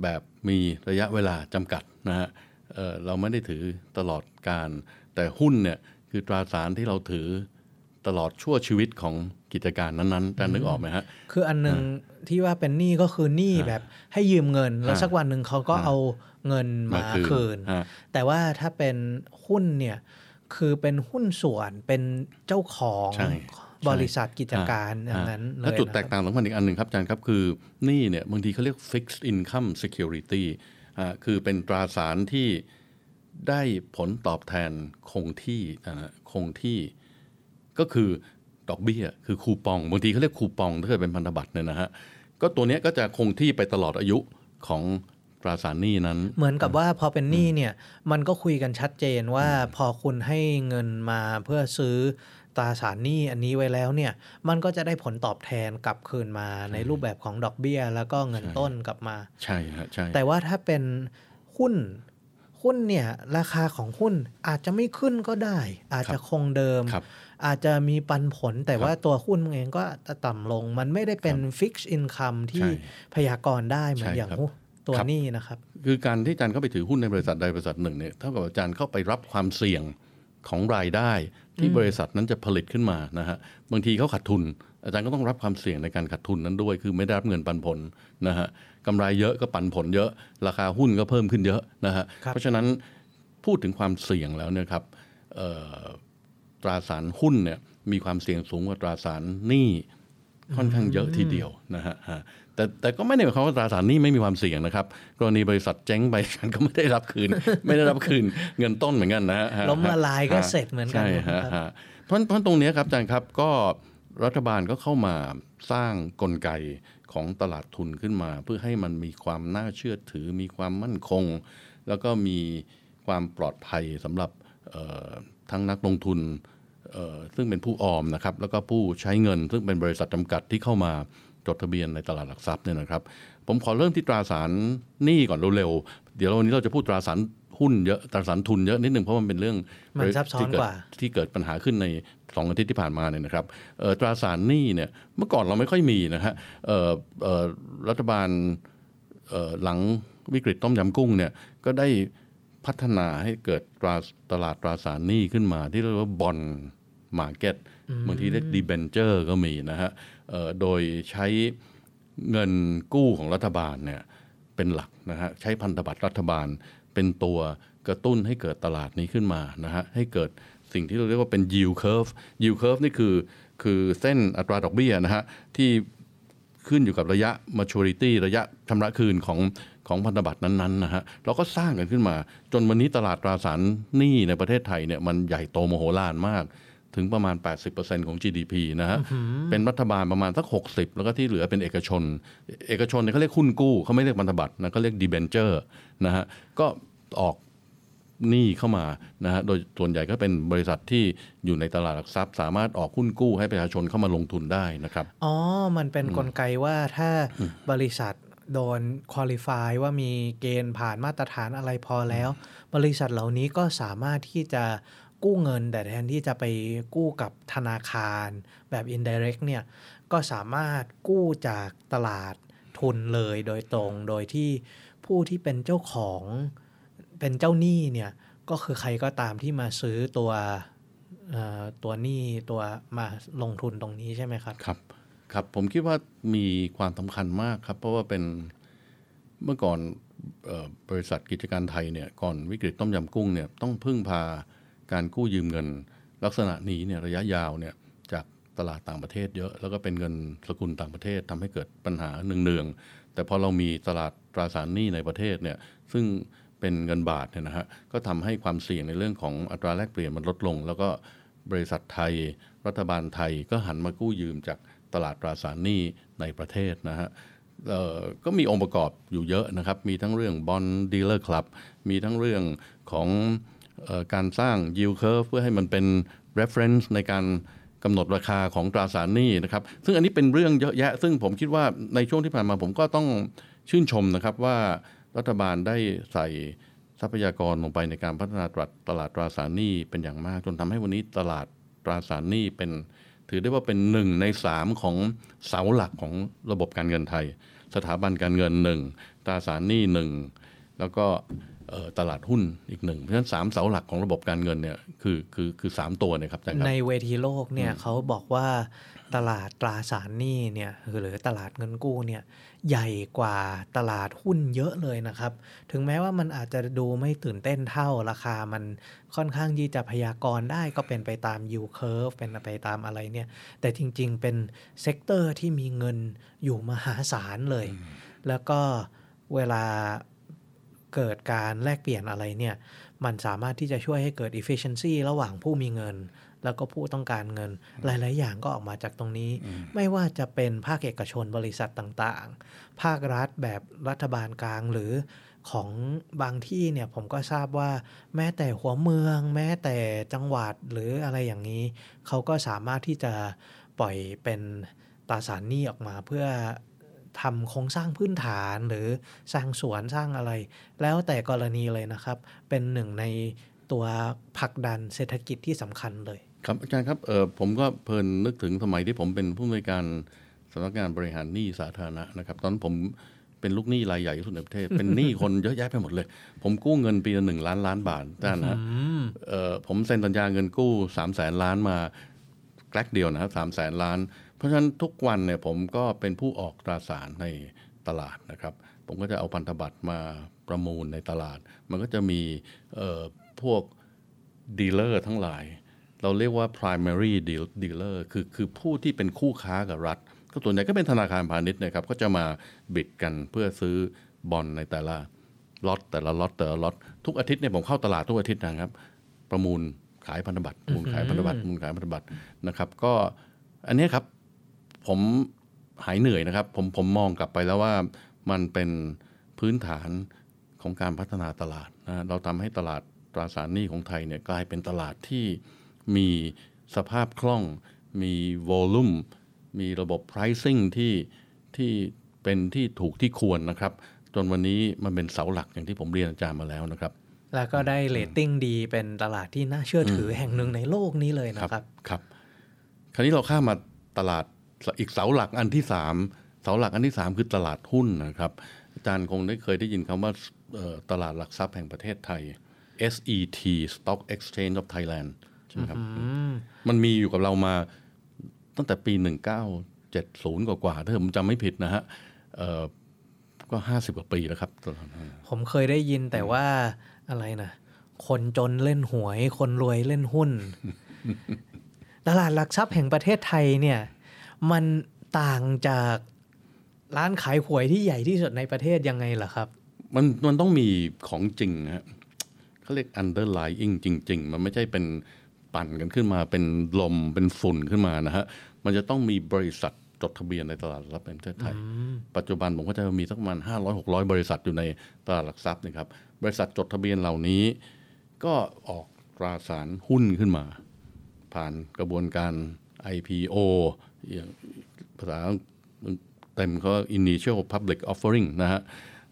แบบมีระยะเวลาจำกัดนะฮะเอ่อเราไม่ได้ถือตลอดการ แต่หุ้นเนี่ยคือตราสารที่เราถือตลอดชั่วชีวิตของกิจการนั้นๆแต่นึกออกไหมฮะ คืออันหนึ่ง ที่ว่าเป็นหนี้ก็คือหนี้แบบให้ยืมเงิน แล้วสักวันหนึ่งเขาก็ฮะเอาเงินมามาคืนคืนฮะแต่ว่าถ้าเป็นหุ้นเนี่ยคือเป็นหุ้นส่วนเป็นเจ้าของใช่บริษัทกิจการอ่อย่างนั้นเลยแล้วจุดนะครับแตกต่างสำคัญอีกอันหนึ่งครับอาจารย์ครับ คือหนี่เนี่ยบางทีเขาเรียก fixed income security อ่าคือเป็นตราสารที่ได้ผลตอบแทนคงที่นะฮะคงที่ ก็คือ ดอกเบี้ยคือคูปองบางทีเขาเรียกคูปองถ้าเกิดเป็นพันธบัตรเนี่ยนะฮะก็ตัวเนี้ยก็จะคงที่ไปตลอดอายุของตราสารหนี้นั้น เหมือนกับว่าพอเป็นหนี้เนี่ยมันก็คุยกันชัดเจนว่าพอคุณให้เงินมาเพื่อซื้อตราสารหนี้อันนี้ไว้แล้วเนี่ยมันก็จะได้ผลตอบแทนกลับคืนมาในรูปแบบของดอกเบี้ย แล้วก็เงินต้นกลับมาใช่ฮะใช่แต่ว่าถ้าเป็นหุ้นหุ้นเนี่ยราคาของหุ้นอาจจะไม่ขึ้นก็ได้ อาจจะคงเดิมครับ อาจจะมีปันผลแต่ครับว่าตัวหุ้นเองก็จะต่ำลง มันไม่ได้เป็นครับ fixed income ที่ใช่พยากรณ์ได้เหมือนใช่อย่างครับหุ้นตัวครับนี้นะครับ คือการที่อาจารย์เข้าไปถือหุ้นในบริษัทใดบริษัทหนึ่งเนี่ยเท่ากับอาจารย์เข้าไปรับความเสี่ยงของรายได้ที่บริษัทนั้นจะผลิตขึ้นมานะฮะบางทีเขาขาดทุน อาจารย์ก็ต้องรับความเสี่ยงในการขาดทุนนั้นด้วย คือไม่ได้รับเงินปันผลนะฮะกำไรเยอะก็ปันผลเยอะ ราคาหุ้นก็เพิ่มขึ้นเยอะนะฮะครับเพราะฉะนั้นพูดถึงความเสี่ยงแล้วเนี่ยครับเอ่อ ตราสารหุ้นเนี่ยมีความเสี่ยงสูงกว่าตราสารหนี้ค่อนข้างเยอะทีเดียวนะฮะฮะแต่แต่ก็ไม่ได้หมายความว่าตราสารหนี้ไม่มีความเสี่ยงนะครับ กรณีบริษัทเจ๊งไปฉันก็ไม่ได้รับคืน ไม่ได้รับคืนเงินต้นเหมือนกันนะฮะฮะล้มละลายก็ฮะเสร็จเหมือนกันใช่ฮะครับฮะเพราะเพราะตรงเนี้ยครับอาจารย์ครับก็รัฐบาลก็เข้ามาสร้างกลไกของตลาดทุนขึ้นมา เพื่อให้มันมีความน่าเชื่อถือ มีความมั่นคง แล้วก็มีความปลอดภัยสำหรับเอ่อ ทั้งนักลงทุนเอ่อซึ่งเป็นผู้ออมนะครับแล้วก็ผู้ใช้เงิน ซึ่งเป็นบริษัทจำกัดที่เข้ามาจดทะเบียนในตลาดหลักทรัพย์เนี่ยนะครับ ผมขอเริ่มที่ตราสารหนี้ก่อนเร็วๆเดี๋ยววันนี้เราจะพูดตราสารหุ้นเยอะตราสารทุนเยอะนิดหนึ่งเพราะมันเป็นเรื่องมันซับซ้อนที่เดกว่าที่เกิดปัญหาขึ้นในสองอาทิตย์ที่ผ่านมาเนี่ยนะครับเอ่อตราสารหนี้เนี่ยเมื่อก่อนเราไม่ค่อยมีนะฮะเอ่อเอ่อรัฐบาลเอ่อหลังวิกฤตต้มยำกุ้งเนี่ยก็ได้ พัฒนาให้เกิดตราตลาดตราสารหนี้ขึ้นมาที่เรียกว่า bond market บางทีเรียก debenture ก็มีนะฮะเอ่อโดยใช้เงินกู้ของรัฐบาลเนี่ยเป็นหลักนะฮะใช้พันธบัตรรัฐบาลเป็นตัวกระตุ้นให้เกิดตลาดนี้ขึ้นมานะฮะให้เกิดสิ่งที่เราเรียกว่าเป็น yield curve yield curve นี่คือคือเส้นอัตราดอกเบี้ยนะฮะที่ขึ้นอยู่กับระยะ maturity ระยะชำระคืนของ ของพันธบัตรนั้นๆนะฮะเราก็สร้างกันขึ้นมา จนวันนี้ตลาดตราสารหนี้ในประเทศไทยเนี่ยมันใหญ่โตโมโหลานมากถึงประมาณ 80%ของ GDP นะฮะ เป็นรัฐบาลประมาณสัก 60 แล้วก็ที่เหลือเป็นเอกชน เอกชนเนี่ยเขาเรียกหุ้นกู้ เขาไม่เรียกพันธบัตรนะเขาเรียกดีเบนเจอร์นะฮะ ก็ออกหนี้เข้ามานะฮะ โดยส่วนใหญ่ก็เป็นบริษัทที่อยู่ในตลาดหลักทรัพย์ สามารถออกหุ้นกู้ให้ประชาชนเข้ามาลงทุนได้นะครับ อ๋อ มันเป็นกลไกว่าถ้าบริษัท โดนคุริฟายว่ามีเกณฑ์ผ่านมาตรฐานอะไรพอแล้ว บริษัทเหล่านี้ก็สามารถที่จะกู้เงิน แต่แทนที่จะไปกู้กับธนาคารแบบ indirect เนี่ยก็สามารถกู้จากตลาดทุนเลยโดยตรงโดยที่ผู้ที่เป็นเจ้าของเป็นเจ้าหนี้เนี่ยก็คือใครก็ตามที่มาซื้อตัวเอ่อตัวหนี้ตัวมาลงทุนตรงนี้ใช่ไหมครับครับ ครับผมคิดว่ามีความสำคัญมากครับ เพราะว่าเป็นเมื่อก่อนออบริษัทกิจการไทยเนี่ยก่อนวิกฤตต้มยำกุ้งเนี่ยต้องพึ่งพาการกู้ยืมเงิน ลักษณะนี้เนี่ยระยะยาวเนี่ยจากตลาดต่างประเทศเยอะแล้วก็เป็นเงินสกุลต่างประเทศทำให้เกิดปัญหาเนืองๆแต่พอเรามีตลาดตราสารหนี้ในประเทศเนี่ยซึ่งเป็นเงินบาทเนี่ยนะฮะก็ทำให้ความเสี่ยงในเรื่องของอัตราแลกเปลี่ยนมันลดลง แล้วก็บริษัทไทย รัฐบาลไทยก็หันมากู้ยืมจากตลาดตราสารหนี้ในประเทศนะฮะก็มีองค์ประกอบอยู่เยอะนะครับ มีทั้งเรื่อง Bond Dealer Club มีทั้งเรื่องของออการสร้าง yield curve เพื่อให้มันเป็น reference ในการกำหนดราคาของตราสารหนี้นะครับ ซึ่งอันนี้เป็นเรื่องเยอะแยะ ซึ่งผมคิดว่าในช่วงที่ผ่านมาผมก็ต้องชื่นชมนะครับว่ารัฐบาลได้ใส่ทรัพยากรลงไปในการพัฒนาตลาดตลาดตราสารหนี้เป็นอย่างมาก จนทำให้วันนี้ตลาด ตราสารหนี้เป็นถือได้ว่าเป็นหนึ่งในสามของเสาหลักของระบบการเงินไทย สถาบันการเงินหนึ่งตราสารหนี้หนึ่งแล้วก็เอ่อตลาดหุ้นอีกหนึ่งเพราะฉะนั้นสามเสาหลักของระบบการเงินเนี่ยคือคือคือสามตัวเนยครับอาจารย์ครับในเวทีโลกเนี่ยเขาบอกว่าตลาดตราสารหนี้เนี่ยหรือตลาดเงินกู้เนี่ย ใหญ่กว่าตลาดหุ้นเยอะเลยนะครับ ถึงแม้ว่ามันอาจจะดูไม่ตื่นเต้นเท่าราคามันค่อนข้างที่จะพยากรณ์ได้ก็เป็นไปตาม yield curve เป็นไปตามอะไรเนี่ย แต่จริงๆเป็น sector ที่มีเงินอยู่มหาศาลเลย แล้วก็เวลาเกิดการแลกเปลี่ยนอะไรเนี่ย มันสามารถที่จะช่วยให้เกิด efficiency ระหว่างผู้มีเงิน แล้วก็ผู้ต้องการเงิน หลาย ๆ อย่างก็ออกมาจากตรงนี้ ไม่ว่าจะเป็นภาคเอกชนบริษัทต่างๆ ภาครัฐแบบรัฐบาลกลางหรือของบางที่เนี่ยผมก็ทราบว่าแม้แต่หัวเมือง แม้แต่จังหวัดหรืออะไรอย่างนี้ เขาก็สามารถที่จะปล่อยเป็นตราสารหนี้ออกมาเพื่อทำโครงสร้างพื้นฐานหรือสร้างสวนสร้างอะไร แล้วแต่กรณีเลยนะครับ เป็นหนึ่งในตัวผลักดันเศรษฐกิจที่สำคัญเลย ครับอาจารย์ครับเออผมก็เพลินนึกถึงสมัยที่ผมเป็นผู้อำนวยการสำนักงานบริหารหนี้สาธารณะนะครับ ตอนนั้นผมเป็นลูกหนี้รายใหญ่ที่สุดในประเทศ เป็นหนี้คนเยอะแยะไปหมดเลย ผมกู้เงินปีละหนึ่งล้านล้านบาทด้านนะฮะเออผมเซ็นสัญญาเงินกู้สามแสนล้านมาแกลกเดียวนะครับสามแสนล้าน เพราะฉะนั้นทุกวันเนี่ยผมก็เป็นผู้ออกตราสารในตลาดนะครับ ผมก็จะเอาพันธบัตรมาประมูลในตลาด มันก็จะมีเอ่อพวกดีลเลอร์ทั้งหลาย เราเรียกว่า primary deal- dealer คือคือผู้ที่เป็นคู่ค้ากับรัฐ ก็ส่วนใหญ่ก็เป็นธนาคารพาณิชย์นะครับ ก็จะมาบิดกันเพื่อซื้อบอลในแต่ละล็อตแต่ละล็อตแต่ละล็อตทุกอาทิตย์เนี่ยผมเข้าตลาดทุกอาทิตย์นะครับ ประมูลขายพันธบัตรประมูลขายพันธบัตรประมูลขายพันธบัตรนะครับ ก็อันเนี้ยครับผมหายเหนื่อยนะครับ ผมผมมองกลับไปแล้วว่ามันเป็นพื้นฐานของการพัฒนาตลาดนะเราทำให้ตลาดตราสารหนี้ของไทยเนี่ยกลายเป็นตลาดที่ มีสภาพคล่อง มี volume มีระบบ pricing ที่ที่เป็นที่ถูกที่ควรนะครับ จนวันนี้มันเป็นเสาหลักอย่างที่ผมเรียนอาจารย์มาแล้วนะครับ แล้วก็ได้เรตติ้งดีเป็นตลาดที่น่าเชื่อถือแห่งหนึ่งในโลกนี้เลยนะครับ ครับ คราวนี้เราข้ามมาตลาดอีกเสาหลักอันที่สามเสาหลักอันที่สามคือตลาดหุ้นนะครับอาจารย์คงได้เคยได้ยินคำว่าเอ่อตลาดหลักทรัพย์แห่งประเทศไทย SET Stock Exchange of Thailand ใช่ไหมครับมันมีอยู่กับเรามาตั้งแต่ปี 1970 กว่าๆถ้าผมจำไม่ผิดนะฮะเอ่อก็50กว่าปีแล้วครับตลาดนั้นผมเคยได้ยินแต่ว่าอะไรนะคนจนเล่นหวย คนรวยเล่นหุ้น ตลาดหลักทรัพย์แห่งประเทศไทยเนี่ย มันต่างจากร้านขายหวยที่ใหญ่ที่สุดในประเทศยังไงล่ะครับ มันมันต้องมีของจริงนะฮะเขาเรียก underlying จริง ๆ มันไม่ใช่เป็น ปั่นกันขึ้นมาเป็นลมเป็นฝุ่นขึ้นมานะฮะมันจะต้องมีบริษัทจดทะเบียนในตลาดหลักทรัพย์แห่งประเทศไทย ปัจจุบันผมก็จะมีสักประมาณ500 600 บริษัทอยู่ในตลาดหลักทรัพย์นะครับ บริษัทจดทะเบียนเหล่านี้ ก็ออกตราสารหุ้นขึ้นมา ผ่านกระบวนการ IPO อย่างภาษาเต็มเขา initial public offering นะฮะ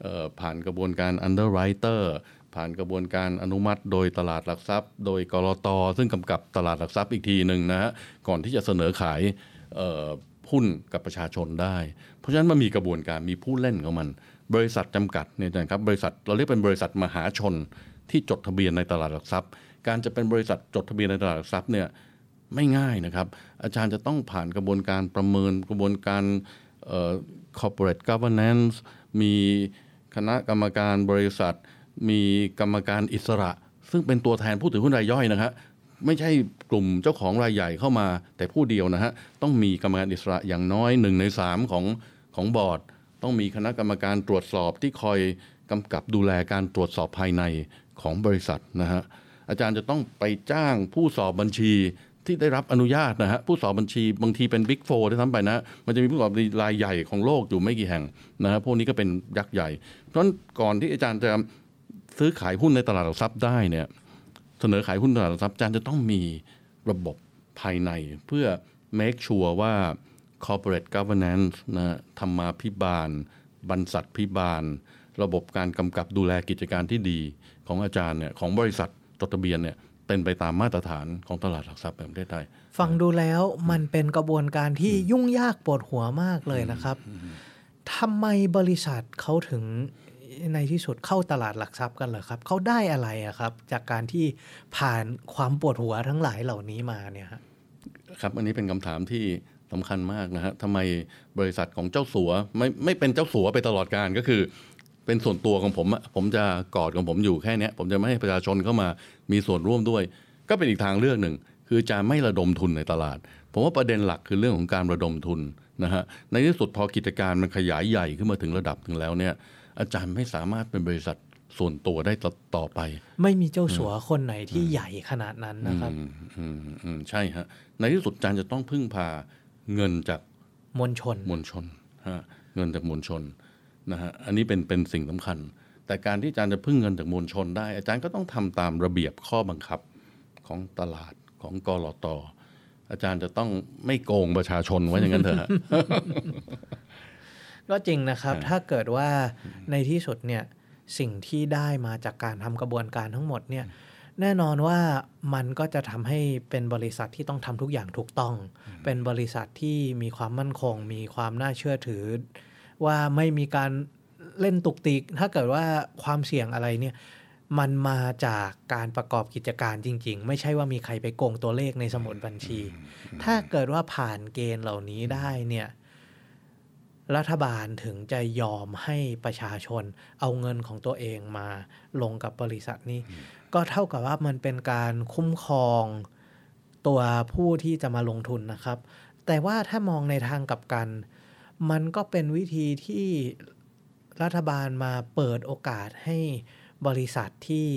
เอ่อผ่านกระบวนการ underwriter ผ่านกระบวนการอนุมัติ โดยตลาดหลักทรัพย์ โดยกรอตอซึ่งกำกับตลาดหลักทรัพย์อีกทีหนึ่งนะฮะก่อนที่จะเสนอขายหุ้นกับประชาชนได้ เพราะฉะนั้นมันมีกระบวนการมีผู้เล่นของมัน บริษัทจำกัดเนี่ยนะครับบริษัทเราเรียกเป็นบริษัทมหาชนที่จดทะเบียนในตลาดหลักทรัพย์ การจะเป็นบริษัทจดทะเบียนในตลาดหลักทรัพย์เนี่ยไม่ง่ายนะครับ อาจารย์จะต้องผ่านกระบวนการประเมินกระบวนการ corporate governance มีคณะกรรมการบริษัท มีกรรมการอิสระ ซึ่งเป็นตัวแทนผู้ถือหุ้นรายย่อยนะฮะไม่ใช่กลุ่มเจ้าของรายใหญ่เข้ามา แต่ผู้เดียวนะฮะต้องมีกรรมการอิสระอย่างน้อยหนึ่งในสามของของบอร์ด ต้องมีคณะกรรมการตรวจสอบที่คอยกำกับดูแลการตรวจสอบภายในของบริษัทนะฮะอาจารย์จะต้องไปจ้างผู้สอบบัญชีที่ได้รับอนุญาตนะฮะผู้สอบบัญชีบางทีเป็น Big Four ด้วยซ้ำไปนะ มันจะมีผู้สอบบัญชีรายใหญ่ของโลกอยู่ไม่กี่แห่งนะฮะพวกนี้ก็เป็นยักษ์ใหญ่ เพราะฉะนั้นก่อนที่อาจารย์จะ ซื้อขายหุ้นในตลาดหลักทรัพย์ได้เนี่ยเสนอขายหุ้นตลาดหลักทรัพย์อาจารย์จะต้องมีระบบภายในเพื่อ make sure ว่า corporate governance นะธรรมาภิบาล บรรษัทพิบาล ระบบการกำกับดูแลกิจการที่ดีของอาจารย์เนี่ยของบริษัทจดทะเบียนเนี่ยเป็นไปตามมาตรฐานของตลาดหลักทรัพย์แห่งประเทศไทย ฟังดูแล้วมันเป็นกระบวนการที่ยุ่งยากปวดหัวมากเลยนะครับทำไมบริษัทเขาถึง ในที่สุดเข้าตลาดหลักทรัพย์กันเหรอครับ เขาได้อะไรอะครับ จากการที่ผ่านความปวดหัวทั้งหลายเหล่านี้มาเนี่ยครับอันนี้เป็นคำถามที่สำคัญมากนะฮะทำไมบริษัทของเจ้าสัวไม่ไม่เป็นเจ้าสัวไปตลอดการก็คือ เป็นส่วนตัวของผมอะผมจะกอดของผมอยู่แค่นี้ผมจะไม่ให้ประชาชนเข้ามามีส่วนร่วมด้วย ก็เป็นอีกทางเลือกหนึ่ง คือจะไม่ระดมทุนในตลาด ผมว่าประเด็นหลักคือเรื่องของการระดมทุนนะฮะในที่สุดพอกิจการมันขยายใหญ่ขึ้นมาถึงระดับหนึ่งแล้วเนี่ย อาจารย์ไม่สามารถเป็นบริษัทส่วนตัวได้ต่อต่อไป ไม่มีเจ้าสัวคนไหนที่ใหญ่ขนาดนั้นนะครับอืมอืมอืมใช่ฮะ ในที่สุดอาจารย์จะต้องพึ่งพาเงินจากมวลชนมวลชนฮะเงินจากมวลชนนะฮะอันนี้เป็นเป็นสิ่งสำคัญ แต่การที่อาจารย์จะพึ่งเงินจากมวลชนได้ อาจารย์ก็ต้องทำตามระเบียบข้อบังคับของตลาดของกรอตอาจารย์จะต้องไม่โกงประชาชนไว้อย่างนั้นเถอะฮะ ก็จริงนะครับ ถ้าเกิดว่าในที่สุดเนี่ยสิ่งที่ได้มาจากการทำกระบวนการทั้งหมดเนี่ยแน่นอนว่ามันก็จะทำให้เป็นบริษัทที่ต้องทำทุกอย่างถูกต้อง เป็นบริษัทที่มีความมั่นคง มีความน่าเชื่อถือ ว่าไม่มีการเล่นตุกติก ถ้าเกิดว่าความเสี่ยงอะไรเนี่ยมันมาจากการประกอบกิจการจริง ๆ ไม่ใช่ว่ามีใครไปโกงตัวเลขในสมุดบัญชี ถ้าเกิดว่าผ่านเกณฑ์เหล่านี้ได้เนี่ย รัฐบาลถึงจะยอมให้ประชาชนเอาเงินของตัวเองมาลงกับบริษัทนี้ ก็เท่ากับว่ามันเป็นการคุ้มครองตัวผู้ที่จะมาลงทุนนะครับ แต่ว่าถ้ามองในทางกลับกัน มันก็เป็นวิธีที่รัฐบาลมาเปิดโอกาสให้บริษัทที่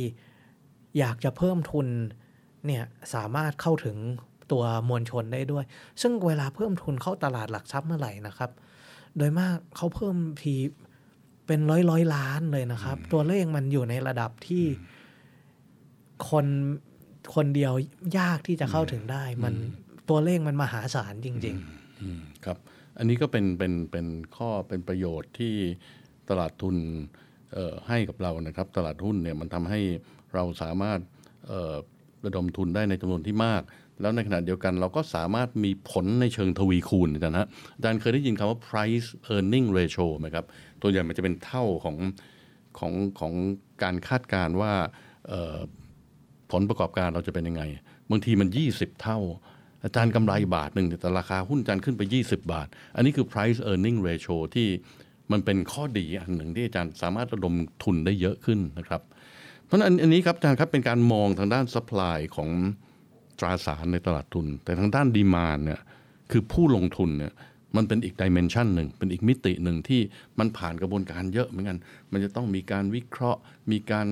อยากจะเพิ่มทุนเนี่ยสามารถเข้าถึงตัวมวลชนได้ด้วย ซึ่งเวลาเพิ่มทุนเข้าตลาดหลักทรัพย์เมื่อไหร่นะครับ โดยมากเขาเพิ่มทีเป็นร้อยร้อยล้านเลยนะครับ ตัวเลขมันอยู่ในระดับที่คนคนเดียวยากที่จะเข้าถึงได้ มันตัวเลขมันมหาศาลจริงอืมครับ อันนี้ก็เป็นเป็นเป็นข้อเป็นประโยชน์ที่ตลาดทุนเอ่อให้กับเรานะครับ ตลาดหุ้นเนี่ยมันทำให้เราสามารถเอ่อระดมทุนได้ในจำนวนที่มาก แล้วในขณะเดียวกันเราก็สามารถมีผลในเชิงทวีคูณอาจารย์ฮะอาจารย์เคยได้ยินคำว่า price earning ratio ไหมครับ ตัวอย่างมันจะเป็นเท่าของของของการคาดการว่าผลประกอบการเราจะเป็นยังไง บางทีมัน 20 เท่า อาจารย์กำไรบาทหนึ่งแต่ราคาหุ้นอาจารย์ขึ้นไป 20 บาท อันนี้คือ price earning ratio ที่มันเป็นข้อดีอันหนึ่งที่อาจารย์สามารถระดมทุนได้เยอะขึ้นนะครับ เพราะฉะนั้นอันนี้ครับอาจารย์ครับเป็นการมองทางด้าน supply ของ ตราสารในตลาดทุน แต่ทางด้าน demand เนี่ยคือผู้ลงทุนเนี่ยมันเป็นอีกดิเมนชันหนึ่งเป็นอีกมิติหนึ่งที่มันผ่านกระบวนการเยอะเหมือนกัน มันจะต้องมีการวิเคราะห์ มีการ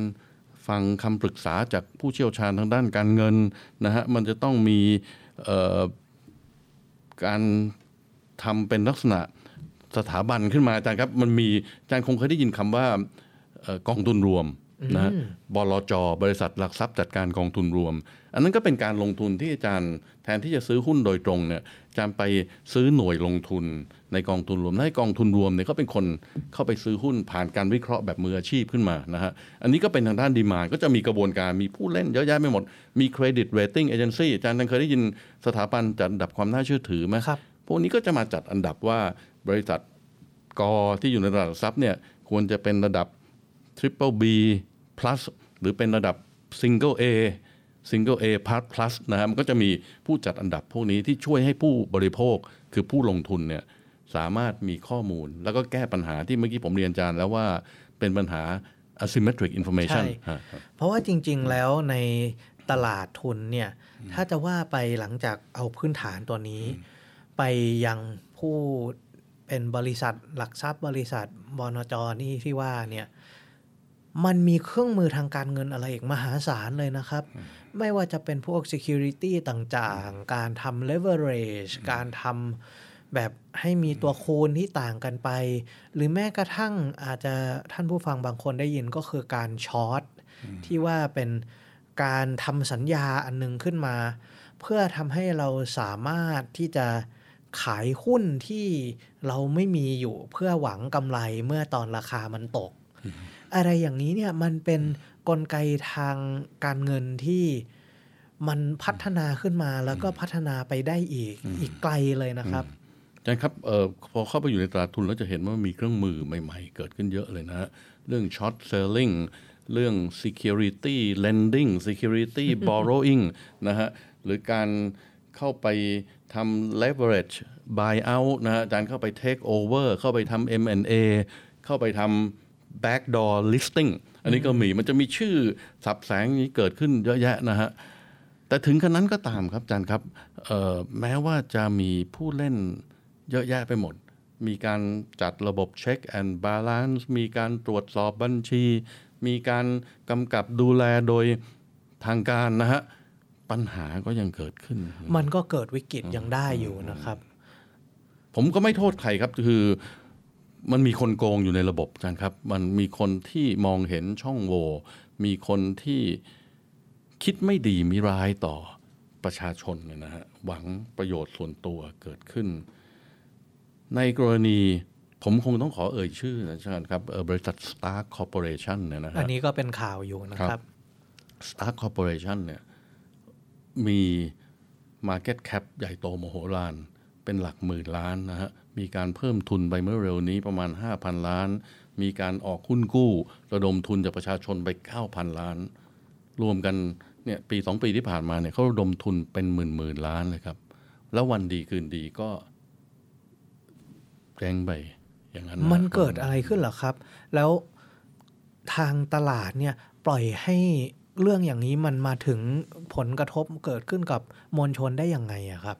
ฟังคำปรึกษาจากผู้เชี่ยวชาญทางด้านการเงินนะฮะมันจะต้องมีการทำเป็นลักษณะสถาบันขึ้นมาอาจารย์ครับ มันมีอาจารย์คงเคยได้ยินคำว่าออกองทุนรวม นะอืมบลจ บริษัทหลักทรัพย์จัดการกองทุนรวม อันนั้นก็เป็นการลงทุนที่อาจารย์แทนที่จะซื้อหุ้นโดยตรงเนี่ยอาจารย์ไปซื้อหน่วยลงทุนในกองทุนรวมและให้กองทุนรวมเนี่ยก็เป็นคนเข้าไปซื้อหุ้นผ่านการวิเคราะห์แบบมืออาชีพขึ้นมานะฮะอันนี้ก็เป็นทางด้าน demand ก็จะมีกระบวนการมีผู้เล่นเยอะแยะไปหมด มี credit rating agency อาจารย์เคยได้ยินสถาบันจัดอันดับความน่าเชื่อถือไหมครับพวกนี้ก็จะมาจัดอันดับว่าบริษัทกอที่อยู่ในระดับหลักทรัพย์เนี่ยควรจะเป็นระดับ Triple B plus หรือเป็นระดับ Single A Single A plus plus นะฮะมันก็จะมีผู้จัดอันดับพวกนี้ที่ช่วยให้ผู้บริโภคคือผู้ลงทุนเนี่ยสามารถมีข้อมูล แล้วก็แก้ปัญหาที่เมื่อกี้ผมเรียนอาจารย์แล้วว่าเป็นปัญหา asymmetric information ใช่ฮะฮะเพราะว่าจริง ๆ แล้วในตลาดทุนเนี่ยถ้าจะว่าไปหลังจากเอาพื้นฐานตัวนี้ ไปยังผู้เป็นบริษัทหลักทรัพย์บริษัทบนจนี่ที่ว่าเนี่ย มันมีเครื่องมือทางการเงินอะไรอีกมหาศาลเลยนะครับ ไม่ว่าจะเป็นพวก security ต่างๆ การทำ leverage การทำแบบให้มีตัวคูณที่ต่างกันไป หรือแม้กระทั่งอาจจะท่านผู้ฟังบางคนได้ยินก็คือการช็อตที่ว่าเป็นการทำสัญญาอันหนึงขึ้นมา เพื่อทำให้เราสามารถที่จะขายหุ้นที่เราไม่มีอยู่เพื่อหวังกำไรเมื่อตอนราคามันตก อะไรอย่างนี้เนี่ยมันเป็นกลไกทางการเงินที่มันพัฒนาขึ้นมาแล้วก็พัฒนาไปได้อีกอีกไกลเลยนะครับอาจารย์ครับเออพอเข้าไปอยู่ในตลาดทุนแล้วจะเห็นว่ามีเครื่องมือใหม่ๆ เกิดขึ้นเยอะเลยนะฮะเรื่อง short selling เรื่อง security lending security borrowing นะฮะหรือการเข้าไปทำ leverage buyout นะฮะอาจารย์เข้าไป take over เข้าไปทำ M&A เข้าไปทำ backdoor listing อันนี้ก็มีมันจะมีชื่อสับแสงนี้เกิดขึ้นเยอะแยะนะฮะ แต่ถึงขนาดนั้นก็ตามครับอาจารย์ครับเอ่อแม้ว่าจะมีผู้เล่นเยอะแยะไปหมด มีการจัดระบบ check and balance มีการตรวจสอบบัญชี มีการกำกับดูแลโดยทางการนะฮะ ปัญหาก็ยังเกิดขึ้น มันก็เกิดวิกฤตยังได้อยู่นะครับ ผมก็ไม่โทษใครครับคือ มันมีคนโกงอยู่ในระบบอาจารย์ครับ มันมีคนที่มองเห็นช่องโหว่มีคนที่คิดไม่ดีมีร้ายต่อประชาชนเนี่ยนะฮะหวังประโยชน์ส่วนตัวเกิดขึ้น ในกรณีผมคงต้องขอเอ่ยชื่อนะอาจารย์ครับเอ่อบริษัท Stark Corporation เนี่ยนะฮะอันนี้ก็เป็นข่าวอยู่นะครับ Stark Corporation เนี่ยมี Market Cap ใหญ่โตมโหฬารเป็นหลักหมื่นล้านนะฮะ มีการเพิ่มทุนไปเมื่อเร็วนี้ประมาณ 5,000 ล้าน มีการออกหุ้นกู้ ระดมทุนจากประชาชนไป 9,000 ล้าน รวมกันเนี่ยปีสองปีที่ผ่านมาเนี่ยเขาระดมทุนเป็นหมื่นหมื่นล้านเลยครับ แล้ววันดีคืนดีก็แจ้งไปอย่างนั้นนะมันเกิดอะไรขึ้นเหรอครับ แล้วทางตลาดเนี่ยปล่อยให้เรื่องอย่างนี้มันมาถึงผลกระทบเกิดขึ้นกับมวลชนได้ยังไงอะครับ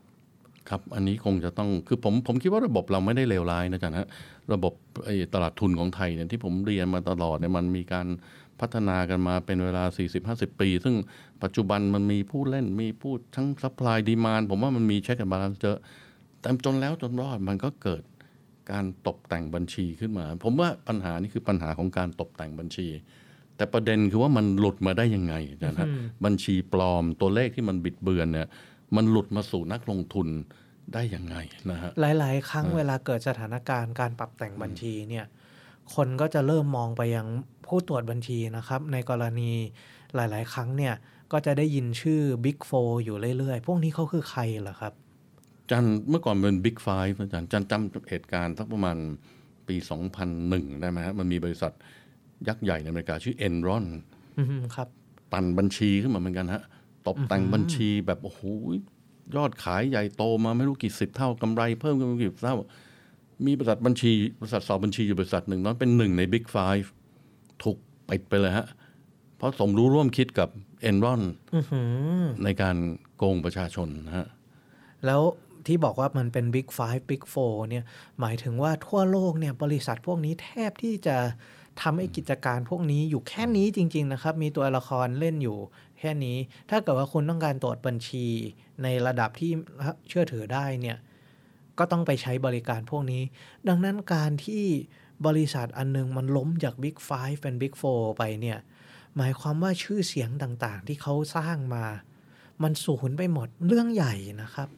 ครับ อันนี้คงจะต้องคือผมผมคิดว่าระบบเราไม่ได้เลวร้ายนะจ๊ะฮะระบบไอ้ตลาดทุนของไทยเนี่ยที่ผมเรียนมาตลอดเนี่ยมันมีการพัฒนากันมาเป็นเวลา 40-50 ปี ซึ่งปัจจุบันมันมีผู้เล่นมีผู้ทั้ง supply demand ผมว่ามันมี check and balance เยอะแต่จนแล้วจนรอดมันก็เกิดการตกแต่งบัญชีขึ้นมา ผมว่าปัญหานี่คือปัญหาของการตกแต่งบัญชี แต่ประเด็นคือว่ามันหลุดมาได้ยังไงนะฮะอืมบัญชีปลอมตัวเลขที่มันบิดเบือนเนี่ย มันหลุดมาสู่นักลงทุนได้ยังไงนะฮะ หลาย ๆ ครั้งเวลาเกิดสถานการณ์การปรับแต่งบัญชีเนี่ย คนก็จะเริ่มมองไปยังผู้ตรวจบัญชีนะครับ ในกรณีหลาย ๆ ครั้งเนี่ย ก็จะได้ยินชื่อ Big Four อยู่เรื่อย ๆ พวกนี้เขาคือใครเหรอครับ จันเมื่อก่อนเป็นบิ๊กไฟฟ์อาจารย์จันจำเหตุการณ์สักประมาณปี 2001 ได้ไหมฮะ มันมีบริษัทยักษ์ใหญ่ในอเมริกาชื่อ Enron อืมครับ ปั่นบัญชีขึ้นมาเหมือนกันฮะ ตกแต่งบัญชีแบบโอ้โหยอดขายใหญ่โตมาไม่รู้กี่สิบเท่ากำไรเพิ่มขึ้นมากี่เท่า มีบริษัทบัญชีบริษัทสอบบัญชีอยู่บริษัทหนึ่งนั้นเป็นหนึ่งในบิ๊กไฟฟ์ถูกปิดไปเลยฮะ เพราะสมรู้ร่วมคิดกับเอนรอนอื้อหือในการโกงประชาชนนะฮะ แล้วที่บอกว่ามันเป็น Big Five Big Four เนี่ยหมายถึงว่าทั่วโลกเนี่ยบริษัทพวกนี้แทบที่จะ ทำไอ้กิจการพวกนี้อยู่แค่นี้จริง ๆ นะครับ มีตัวละครเล่นอยู่แค่นี้ ถ้าเกิดว่าคุณต้องการตรวจบัญชีในระดับที่เชื่อถือได้เนี่ย ก็ต้องไปใช้บริการพวกนี้ ดังนั้นการที่บริษัทอันนึงมันล้มจาก Big Five เป็น Big Four ไปเนี่ย หมายความว่าชื่อเสียงต่างๆ ที่เขาสร้างมา มันสูญไปหมดเรื่องใหญ่นะครับ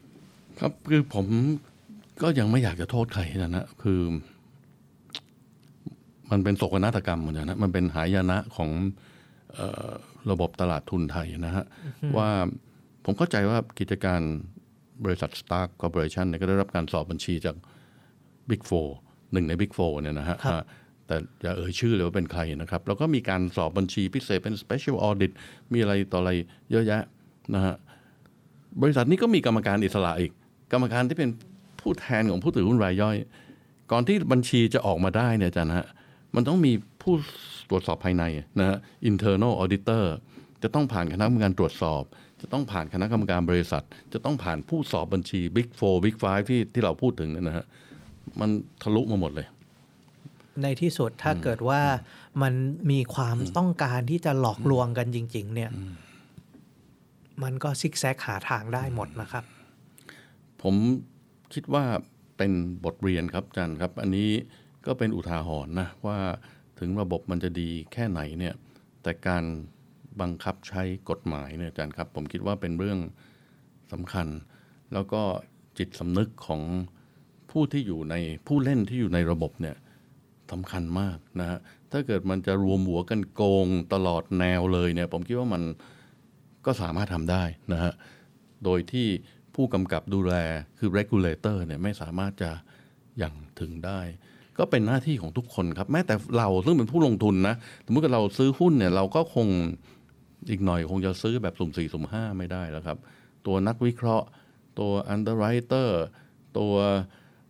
ครับคือผมก็ยังไม่อยากจะโทษใครนะนะคือ มันเป็นโศกนาฏกรรมเหมือนกันนะมันเป็นหายนะของเออระบบตลาดทุนไทยนะฮะว่าผมเข้าใจว่ากิจการบริษัท Stark Corporation เนี่ยก็ได้รับการสอบบัญชีจาก Big Four หนึ่งใน Big Four เนี่ยนะฮะครับอ่าแต่อย่าเอ่ยชื่อเลยว่าเป็นใครนะครับ แล้วก็มีการสอบบัญชีพิเศษเป็น Special Audit มีอะไรต่ออะไรเยอะแยะนะฮะบริษัทนี้ก็มีกรรมการอิสระอีก กรรมการที่เป็นผู้แทนของผู้ถือหุ้นรายย่อย ก่อนที่บัญชีจะออกมาได้เนี่ยอาจารย์ฮะ มันต้องมีผู้ตรวจสอบภายในนะฮะ internal auditor จะต้องผ่านคณะกรรมการตรวจสอบ จะต้องผ่านคณะกรรมการบริษัท จะต้องผ่านผู้สอบบัญชี Big Four Big Five ที่ที่เราพูดถึงเนยนะฮะมันทะลุมาหมดเลย ในที่สุดถ้าเกิดว่ามันมีความต้องการที่จะหลอกลวงกันจริง ๆ เนี่ย มันก็ซิกแซกหาทางได้หมดนะครับ ผมคิดว่าเป็นบทเรียนครับอาจารย์ครับ อันนี้ ก็เป็นอุทาหรณ์นะว่าถึงระบบมันจะดีแค่ไหนเนี่ยแต่การบังคับใช้กฎหมายเนี่ยอาจารย์ครับ ผมคิดว่าเป็นเรื่องสำคัญ แล้วก็จิตสำนึกของผู้ที่อยู่ในผู้เล่นที่อยู่ในระบบเนี่ยสำคัญมากนะฮะถ้าเกิดมันจะรวมหัวกันโกงตลอดแนวเลยเนี่ยผมคิดว่ามันก็สามารถทำได้นะฮะโดยที่ผู้กำกับดูแลคือ regulator เนี่ยไม่สามารถจะอย่างถึงได้ ก็เป็นหน้าที่ของทุกคนครับ แม้แต่เราซึ่งเป็นผู้ลงทุนนะสมมติว่าเราซื้อหุ้นเนี่ยเราก็คงอีกหน่อยคงจะซื้อแบบสุ่มสี่สุ่มห้าไม่ได้แล้วครับ ตัวนักวิเคราะห์ ตัว underwriter ตัว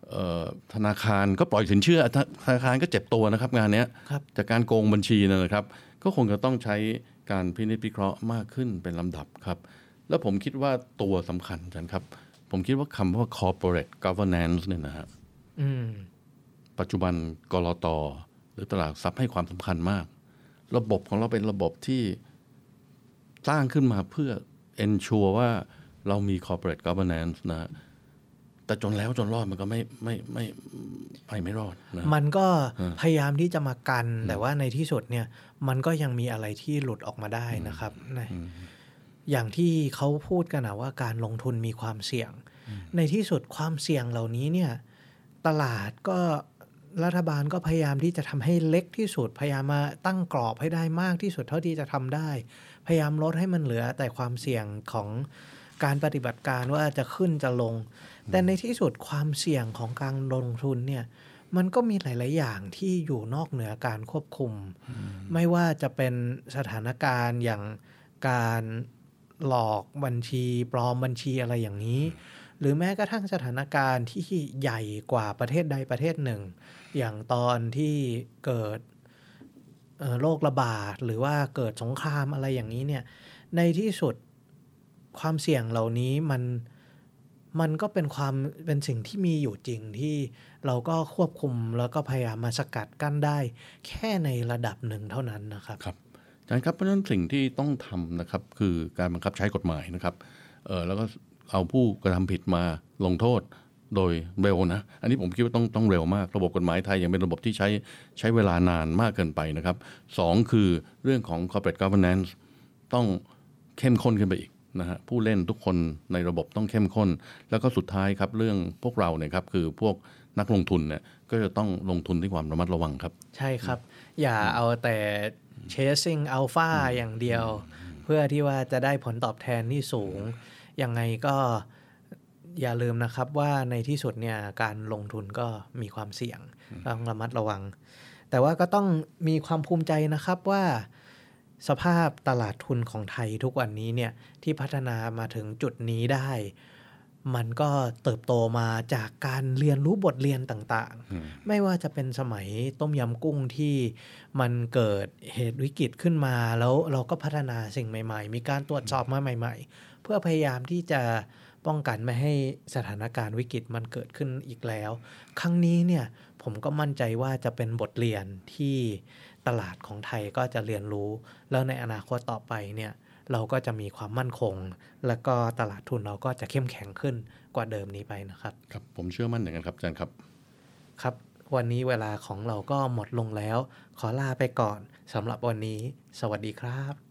เอ่อธนาคารก็ปล่อยสินเชื่อธนาธนาคารก็เจ็บตัวนะครับงานเนี้ยครับจากการโกงบัญชีนะนะครับ ก็คงจะต้องใช้การพินิจพิเคราะห์มากขึ้นเป็นลำดับครับ แล้วผมคิดว่าตัวสำคัญอาจารย์ครับ ผมคิดว่าคำว่า corporate governance เนี่ยนะฮะอืม ปัจจุบันกรตหรือตลาดทรัพย์ให้ความสำคัญมาก ระบบของเราเป็นระบบที่สร้างขึ้นมาเพื่อ ensure ว่าเรามี corporate governance นะฮะแต่จนแล้วจนรอดมันก็ไม่ไม่ไม่ไปไม่รอดนะมันก็อืมพยายามที่จะมากัน แต่ว่าในที่สุดเนี่ย มันก็ยังมีอะไรที่หลุดออกมาได้นะครับในอย่างที่เขาพูดกันนะว่าการลงทุนมีความเสี่ยง ในที่สุดความเสี่ยงเหล่านี้เนี่ย ตลาดก็ รัฐบาลก็พยายามที่จะทำให้เล็กที่สุด พยายามมาตั้งกรอบให้ได้มากที่สุดเท่าที่จะทำได้ พยายามลดให้มันเหลือแต่ความเสี่ยงของการปฏิบัติการว่าจะขึ้นจะลง แต่ในที่สุดความเสี่ยงของการลงทุนเนี่ยมันก็มีหลาย ๆ อย่างที่อยู่นอกเหนือการควบคุม ไม่ว่าจะเป็นสถานการณ์อย่างการหลอกบัญชีปลอมบัญชีอะไรอย่างนี้ หรือแม้กระทั่งสถานการณ์ที่ใหญ่กว่าประเทศใดประเทศหนึ่ง อย่างตอนที่เกิดโรคระบาดหรือว่าเกิดสงครามอะไรอย่างนี้เนี่ยในที่สุดความเสี่ยงเหล่านี้มันมันก็เป็นความเป็นสิ่งที่มีอยู่จริงที่เราก็ควบคุมแล้วก็พยายามมาสกัดกั้นได้ แค่ในระดับหนึ่งเท่านั้นนะครับครับอาจารย์ครับเพราะฉะนั้นสิ่งที่ต้องทำนะครับคือการบังคับใช้กฎหมายนะครับเออแล้วก็ เอาผู้กระทำผิดมาลงโทษโดยเร็วนะ อันนี้ผมคิดว่าต้องต้องเร็วมาก ระบบกฎหมายไทยยังเป็นระบบที่ใช้ใช้เวลานานมากเกินไปนะครับสองคือเรื่องของ corporate governance ต้องเข้มข้นขึ้นไปอีกนะฮะผู้เล่นทุกคนในระบบต้องเข้มข้น แล้วก็สุดท้ายครับเรื่องพวกเราเนี่ยครับคือพวกนักลงทุนเนี่ยก็จะต้องลงทุนด้วยความระมัดระวังครับ ใช่ครับ อย่าเอาแต่ chasing alpha อย่างเดียว เพื่อที่ว่าจะได้ผลตอบแทนที่สูง ยังไงก็อย่าลืมนะครับว่าในที่สุดเนี่ยการลงทุนก็มีความเสี่ยงต้องระมัดระวัง แต่ว่าก็ต้องมีความภูมิใจนะครับว่าสภาพตลาดทุนของไทยทุกวันนี้เนี่ยที่พัฒนามาถึงจุดนี้ได้ มันก็เติบโตมาจากการเรียนรู้บทเรียนต่างๆ ไม่ว่าจะเป็นสมัยต้มยำกุ้งที่มันเกิดเหตุวิกฤตขึ้นมาแล้วเราก็พัฒนาสิ่งใหม่ ๆ มีการตรวจสอบมาใหม่ๆเพื่อพยายามที่จะป้องกันไม่ให้สถานการณ์วิกฤตมันเกิดขึ้นอีกแล้ว ครั้งนี้เนี่ยผมก็มั่นใจว่าจะเป็นบทเรียนที่ตลาดของไทยก็จะเรียนรู้ แล้วในอนาคตต่อไปเนี่ยเราก็จะมีความมั่นคง แล้วก็ตลาดทุนเราก็จะเข้มแข็งขึ้นกว่าเดิมนี้ไปนะครับ ครับผมเชื่อมั่นอย่างนั้นครับอาจารย์ครับครับ วันนี้เวลาของเราก็หมดลงแล้ว ขอลาไปก่อนสำหรับวันนี้ สวัสดีครับ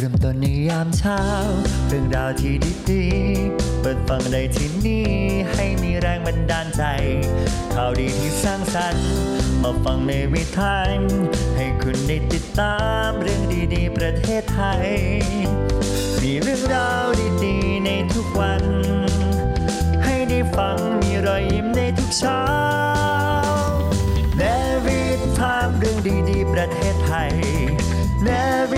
เริ่มต้นในยามเช้า เรื่องราวที่ดีๆ เปิดฟังได้ที่นี่ ให้มีแรงบันดาลใจ ข่าวดีที่สร้างสรรค์ มาฟังในวิถีให้คุณได้ติดตามเรื่องดีๆ ประเทศไทย มีเรื่องราวดีๆ ในทุกวัน ให้ได้ฟังมีรอยยิ้มในทุกเช้าเนวิทามเรื่องดีๆ ประเทศไทยเนวิทาน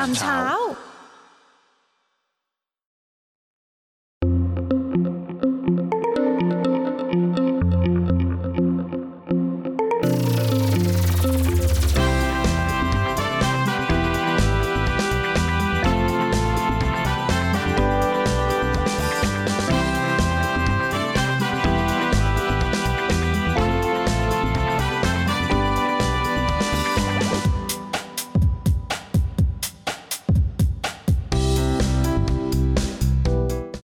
Time เรื่